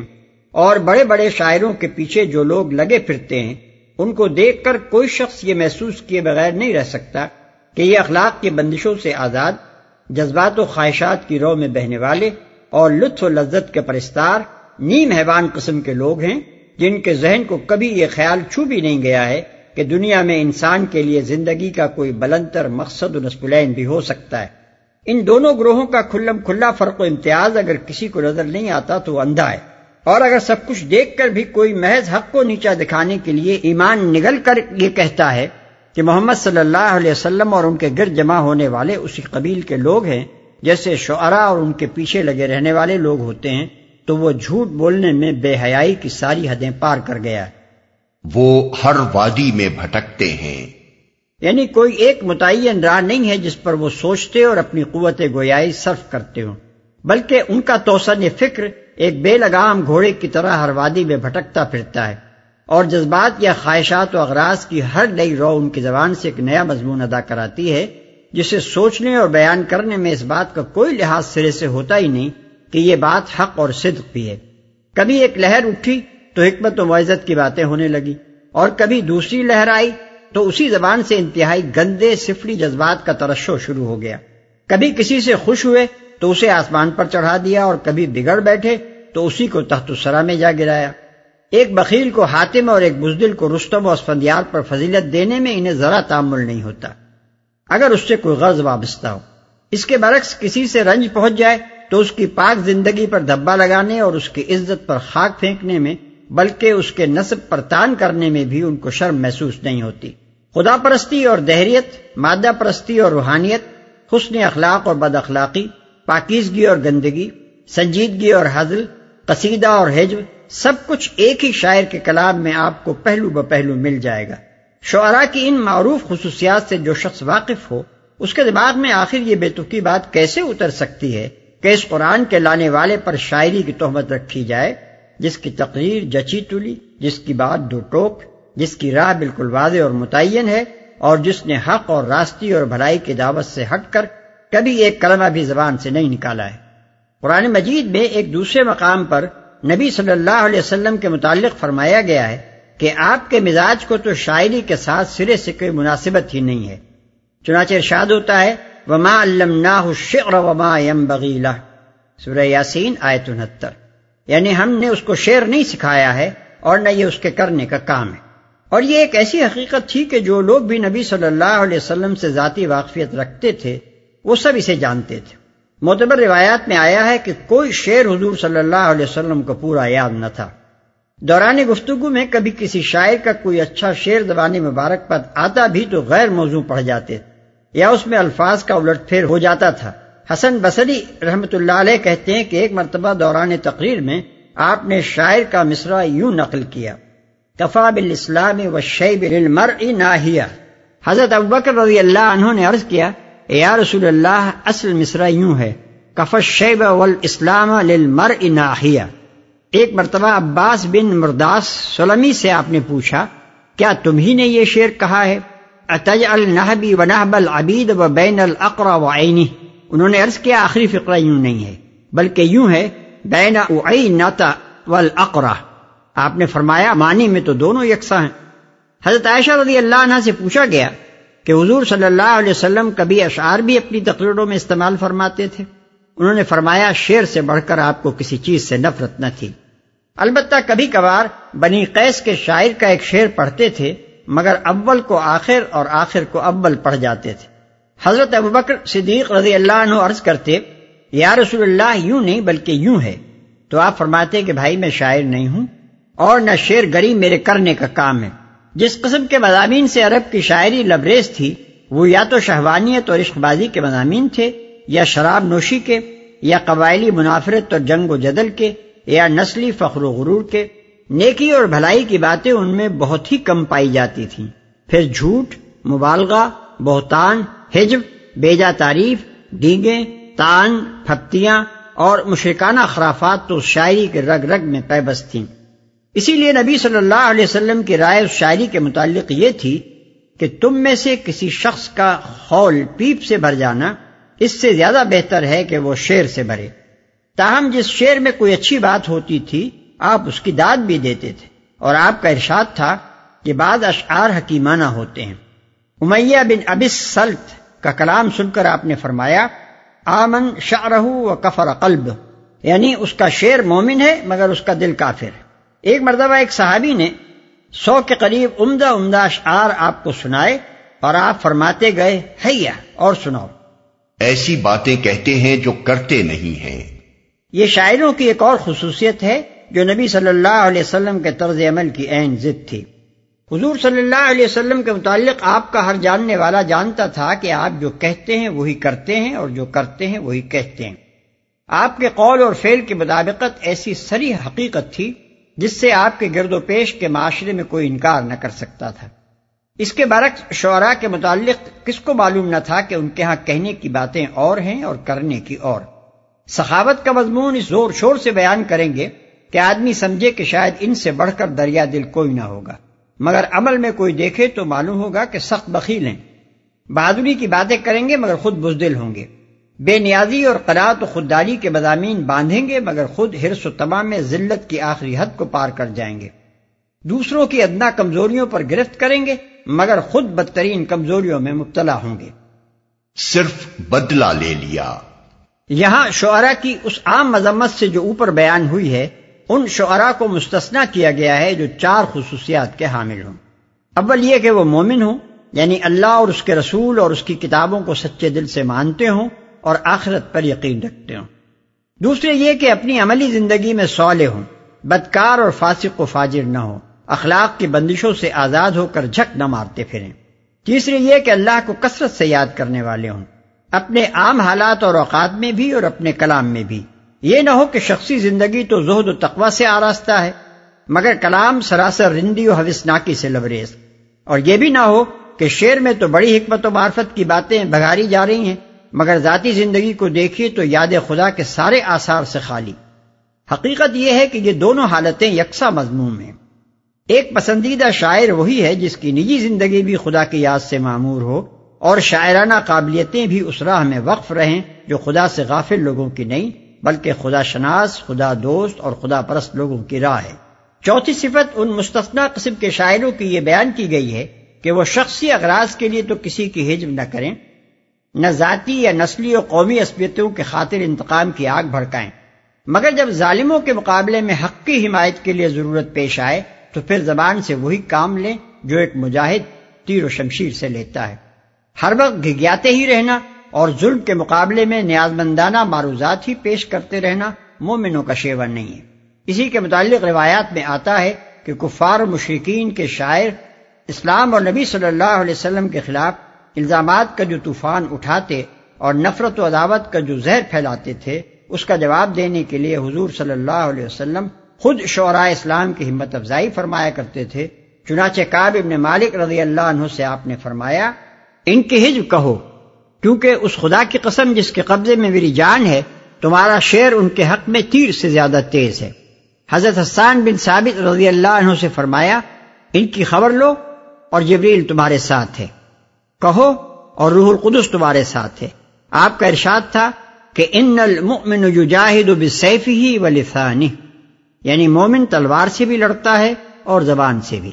اور بڑے بڑے شاعروں کے پیچھے جو لوگ لگے پھرتے ہیں، ان کو دیکھ کر کوئی شخص یہ محسوس کیے بغیر نہیں رہ سکتا کہ یہ اخلاق کی بندشوں سے آزاد، جذبات و خواہشات کی رو میں بہنے والے اور لطف و لذت کے پرستار، نیم حیوان قسم کے لوگ ہیں جن کے ذہن کو کبھی یہ خیال چھو بھی نہیں گیا ہے کہ دنیا میں انسان کے لیے زندگی کا کوئی بلندر مقصد و نسبلین بھی ہو سکتا ہے۔ ان دونوں گروہوں کا کھلم کھلا فرق و امتیاز اگر کسی کو نظر نہیں آتا تو اندھا ہے۔ اور اگر سب کچھ دیکھ کر بھی کوئی محض حق کو نیچا دکھانے کے لیے ایمان نگل کر یہ کہتا ہے کہ محمد صلی اللہ علیہ وسلم اور ان کے گرد جمع ہونے والے اسی قبیل کے لوگ ہیں، جیسے شعرا اور ان کے پیچھے لگے رہنے والے لوگ ہوتے ہیں، تو وہ جھوٹ بولنے میں بے حیائی کی ساری حدیں پار کر گیا۔ ہے وہ ہر وادی میں بھٹکتے ہیں۔ یعنی کوئی ایک متعین راہ نہیں ہے جس پر وہ سوچتے اور اپنی قوت گویائی صرف کرتے ہوں۔ بلکہ ان کا توسن فکر ایک بے لگام گھوڑے کی طرح ہر وادی میں بھٹکتا پھرتا ہے۔ اور جذبات یا خواہشات و اغراض کی ہر نئی رو ان کی زبان سے ایک نیا مضمون ادا کراتی ہے، جسے سوچنے اور بیان کرنے میں اس بات کا کوئی لحاظ سرے سے ہوتا ہی نہیں کہ یہ بات حق اور صدق بھی ہے۔ کبھی ایک لہر اٹھی تو حکمت و معزت کی باتیں ہونے لگی اور کبھی دوسری لہر آئی تو اسی زبان سے انتہائی گندے سفلی جذبات کا ترشو شروع ہو گیا۔ کبھی کسی سے خوش ہوئے تو اسے آسمان پر چڑھا دیا اور کبھی بگڑ بیٹھے تو اسی کو تحت السرا میں جا گرایا۔ ایک بخیل کو حاتم اور ایک بزدل کو رستم و اسفندیار پر فضیلت دینے میں انہیں ذرا تعمل نہیں ہوتا۔ اگر اس سے کوئی غرض وابستہ ہو، اس کے برعکس کسی سے رنج پہنچ جائے تو اس کی پاک زندگی پر دھبا لگانے اور اس کی عزت پر خاک پھینکنے میں بلکہ اس کے نصب پر تان کرنے میں بھی ان کو شرم محسوس نہیں ہوتی۔ خدا پرستی اور دہریت، مادہ پرستی اور روحانیت، حسن اخلاق اور بد اخلاقی، پاکیزگی اور گندگی، سنجیدگی اور حضل قصیدہ اور حجب سب کچھ ایک ہی شاعر کے کلام میں آپ کو پہلو ب پہلو مل جائے گا۔ شعرا کی ان معروف خصوصیات سے جو شخص واقف ہو، اس کے دماغ میں آخر یہ بے تکی بات کیسے اتر سکتی ہے کہ اس قرآن کے لانے والے پر شاعری کی تہمت رکھی جائے؟ جس کی تقریر جچی تلی، جس کی بات دو ٹوک، جس کی راہ بالکل واضح اور متعین ہے، اور جس نے حق اور راستی اور بھلائی کی دعوت سے ہٹ کر کبھی ایک کلمہ بھی زبان سے نہیں نکالا ہے۔ قرآن مجید میں ایک دوسرے مقام پر نبی صلی اللہ علیہ وسلم کے متعلق فرمایا گیا ہے کہ آپ کے مزاج کو تو شاعری کے ساتھ سرے سے کوئی مناسبت ہی نہیں ہے۔ چنانچہ ارشاد ہوتا ہے، وما الشعر وما ينبغي سورہ یاسین آیت انہتر۔ یعنی ہم نے اس کو شعر نہیں سکھایا ہے اور نہ یہ اس کے کرنے کا کام ہے۔ اور یہ ایک ایسی حقیقت تھی کہ جو لوگ بھی نبی صلی اللہ علیہ وسلم سے ذاتی واقفیت رکھتے تھے، وہ سب اسے جانتے تھے۔ معتبر روایات میں آیا ہے کہ کوئی شعر حضور صلی اللہ علیہ وسلم کو پورا یاد نہ تھا۔ دوران گفتگو میں کبھی کسی شاعر کا کوئی اچھا شعر زبانی مبارک پر آتا بھی تو غیر موضوع پڑھ جاتے، یا اس میں الفاظ کا الٹ پھیر ہو جاتا تھا۔ حسن بصری رحمت اللہ علیہ کہتے ہیں کہ ایک مرتبہ دوران تقریر میں آپ نے شاعر کا مصرع یوں نقل کیا، کفا بال اسلام و شیب المر حضرت ابکر رضی اللہ عنہ نے عرض کیا یا رسول اللہ، اصل مصرا یوں ہے کف شیب والاسلام للمر ناحیہ ایک مرتبہ عباس بن مرداس سلمی سے آپ نے پوچھا، کیا تم ہی نے یہ شعر کہا ہے؟ اتج النحبی و نحب العبید و بین القرا و عینی۔ انہوں نے عرض کیا، آخری فقرہ یوں نہیں ہے، بلکہ یوں ہے، بین اعینتا والاقرا آپ نے فرمایا، معنی میں تو دونوں یکساں ہیں۔ حضرت عائشہ رضی اللہ عنہ سے پوچھا گیا کہ حضور صلی اللہ علیہ وسلم کبھی اشعار بھی اپنی تقریروں میں استعمال فرماتے تھے؟ انہوں نے فرمایا، شیر سے بڑھ کر آپ کو کسی چیز سے نفرت نہ تھی۔ البتہ کبھی کبھار بنی قیس کے شاعر کا ایک شعر پڑھتے تھے، مگر اول کو آخر اور آخر کو اول پڑھ جاتے تھے۔ حضرت ابوبکر صدیق رضی اللہ عنہ عرض کرتے، یا رسول اللہ یوں نہیں بلکہ یوں ہے۔ تو آپ فرماتے کہ بھائی میں شاعر نہیں ہوں اور نہ شعر گری میرے کرنے کا کام ہے۔ جس قسم کے مضامین سے عرب کی شاعری لبریز تھی، وہ یا تو شہوانیت اور عشق بازی کے مضامین تھے، یا شراب نوشی کے، یا قبائلی منافرت اور جنگ و جدل کے، یا نسلی فخر و غرور کے۔ نیکی اور بھلائی کی باتیں ان میں بہت ہی کم پائی جاتی تھیں۔ پھر جھوٹ، مبالغہ بہتان ہجب بیجا تعریف ڈیگیں تان پھپتیاں اور مشرکانہ خرافات تو شاعری کے رگ رگ میں پیبست تھیں۔ اسی لیے نبی صلی اللہ علیہ وسلم کی رائے اس شاعری کے متعلق یہ تھی کہ تم میں سے کسی شخص کا خول پیپ سے بھر جانا اس سے زیادہ بہتر ہے کہ وہ شیر سے بھرے۔ تاہم جس شیر میں کوئی اچھی بات ہوتی تھی، آپ اس کی داد بھی دیتے تھے اور آپ کا ارشاد تھا کہ بعض اشعار حکیمانہ ہوتے ہیں۔ امیہ بن ابس سلط کا کلام سن کر آپ نے فرمایا آمن شاہ و کفر قلب۔ یعنی اس کا شیر مومن ہے مگر اس کا دل کافر۔ ہے ایک مرتبہ ایک صحابی نے سو کے قریب عمدہ عمدہ اشعار آپ کو سنائے اور آپ فرماتے گئے حیا اور سناؤ۔ ایسی باتیں کہتے ہیں جو کرتے نہیں ہیں۔ یہ شاعروں کی ایک اور خصوصیت ہے جو نبی صلی اللہ علیہ وسلم کے طرز عمل کی عین ضد تھی۔ حضور صلی اللہ علیہ وسلم کے متعلق آپ کا ہر جاننے والا جانتا تھا کہ آپ جو کہتے ہیں وہی کرتے ہیں اور جو کرتے ہیں وہی کہتے ہیں۔ آپ کے قول اور فعل کی مطابقت ایسی سری حقیقت تھی جس سے آپ کے گرد و پیش کے معاشرے میں کوئی انکار نہ کر سکتا تھا۔ اس کے برعکس شعراء کے متعلق کس کو معلوم نہ تھا کہ ان کے ہاں کہنے کی باتیں اور ہیں اور کرنے کی اور۔ سخاوت کا مضمون اس زور شور سے بیان کریں گے کہ آدمی سمجھے کہ شاید ان سے بڑھ کر دریا دل کوئی نہ ہوگا۔ مگر عمل میں کوئی دیکھے تو معلوم ہوگا کہ سخت بخیل ہیں۔ بہادری کی باتیں کریں گے مگر خود بزدل ہوں گے۔ بے نیازی اور قرات و خودداری کے مضامین باندھیں گے مگر خود ہرس و تمام میں ذلت کی آخری حد کو پار کر جائیں گے۔ دوسروں کی ادنا کمزوریوں پر گرفت کریں گے مگر خود بدترین کمزوریوں میں مبتلا ہوں گے۔ صرف بدلہ لے لیا۔ یہاں شعرا کی اس عام مذمت سے جو اوپر بیان ہوئی ہے ان شعرا کو مستثنا کیا گیا ہے جو چار خصوصیات کے حامل ہوں۔ اول یہ کہ وہ مومن ہوں یعنی اللہ اور اس کے رسول اور اس کی کتابوں کو سچے دل سے مانتے ہوں اور آخرت پر یقین رکھتے ہوں۔ دوسرے یہ کہ اپنی عملی زندگی میں سولے ہوں، بدکار اور فاسق و فاجر نہ ہو اخلاق کی بندشوں سے آزاد ہو کر جھک نہ مارتے پھریں۔ تیسرے یہ کہ اللہ کو کثرت سے یاد کرنے والے ہوں، اپنے عام حالات اور اوقات میں بھی اور اپنے کلام میں بھی۔ یہ نہ ہو کہ شخصی زندگی تو زہد و تقوی سے آراستہ ہے، مگر کلام سراسر رندی و حوثناکی سے لبریز۔ اور یہ بھی نہ ہو کہ شعر میں تو بڑی حکمت و معرفت کی باتیں بگاری جا رہی ہیں، مگر ذاتی زندگی کو دیکھیے تو یاد خدا کے سارے آثار سے خالی۔ حقیقت یہ ہے کہ یہ دونوں حالتیں یکساں مضمون ہیں۔ ایک پسندیدہ شاعر وہی ہے جس کی نجی زندگی بھی خدا کی یاد سے معمور ہو، اور شاعرانہ قابلیتیں بھی اس راہ میں وقف رہیں جو خدا سے غافل لوگوں کی نہیں بلکہ خدا شناس، خدا دوست اور خدا پرست لوگوں کی راہ ہے۔ چوتھی صفت ان مستثنا قسم کے شاعروں کی یہ بیان کی گئی ہے کہ وہ شخصی اغراض کے لیے تو کسی کی حجم نہ کریں، نہ ذاتی یا نسلی اور قومی عصبیتوں کے خاطر انتقام کی آگ بھڑکائیں۔ مگر جب ظالموں کے مقابلے میں حق کی حمایت کے لیے ضرورت پیش آئے، تو پھر زبان سے وہی کام لیں جو ایک مجاہد تیر و شمشیر سے لیتا ہے۔ ہر وقت گھگیاتے ہی رہنا اور ظلم کے مقابلے میں نیاز مندانہ معروضات ہی پیش کرتے رہنا مومنوں کا شیور نہیں ہے۔ اسی کے متعلق روایات میں آتا ہے کہ کفار مشرقین کے شاعر اسلام اور نبی صلی اللہ علیہ وسلم کے خلاف الزامات کا جو طوفان اٹھاتے اور نفرت و عداوت کا جو زہر پھیلاتے تھے، اس کا جواب دینے کے لیے حضور صلی اللہ علیہ وسلم خود شعراء اسلام کی ہمت افزائی فرمایا کرتے تھے۔ چنانچہ کاب ابن مالک رضی اللہ عنہ سے آپ نے فرمایا، ان کے ہجب کہو کیونکہ اس خدا کی قسم جس کے قبضے میں میری جان ہے، تمہارا شعر ان کے حق میں تیر سے زیادہ تیز ہے۔ حضرت حسان بن ثابت رضی اللہ عنہ سے فرمایا، ان کی خبر لو اور جبریل تمہارے ساتھ ہے۔ کہو اور روح القدس تمہارے ساتھ ہے۔ آپ کا ارشاد تھا کہ ان المؤمن یجاہد بسیفہ ولسانہ۔ یعنی مومن تلوار سے بھی لڑتا ہے اور زبان سے بھی۔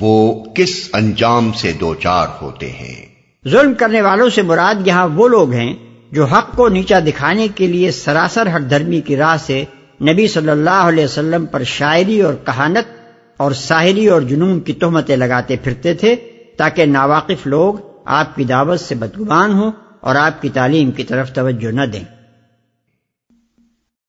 وہ کس انجام سے دو چار ہوتے ہیں؟ ظلم کرنے والوں سے مراد یہاں وہ لوگ ہیں جو حق کو نیچا دکھانے کے لیے سراسر ہر دھرمی کی راہ سے نبی صلی اللہ علیہ وسلم پر شاعری اور کہانت اور ساحری اور جنون کی تہمتیں لگاتے پھرتے تھے تاکہ ناواقف لوگ آپ کی دعوت سے بدگمان ہوں اور آپ کی تعلیم کی طرف توجہ نہ دیں۔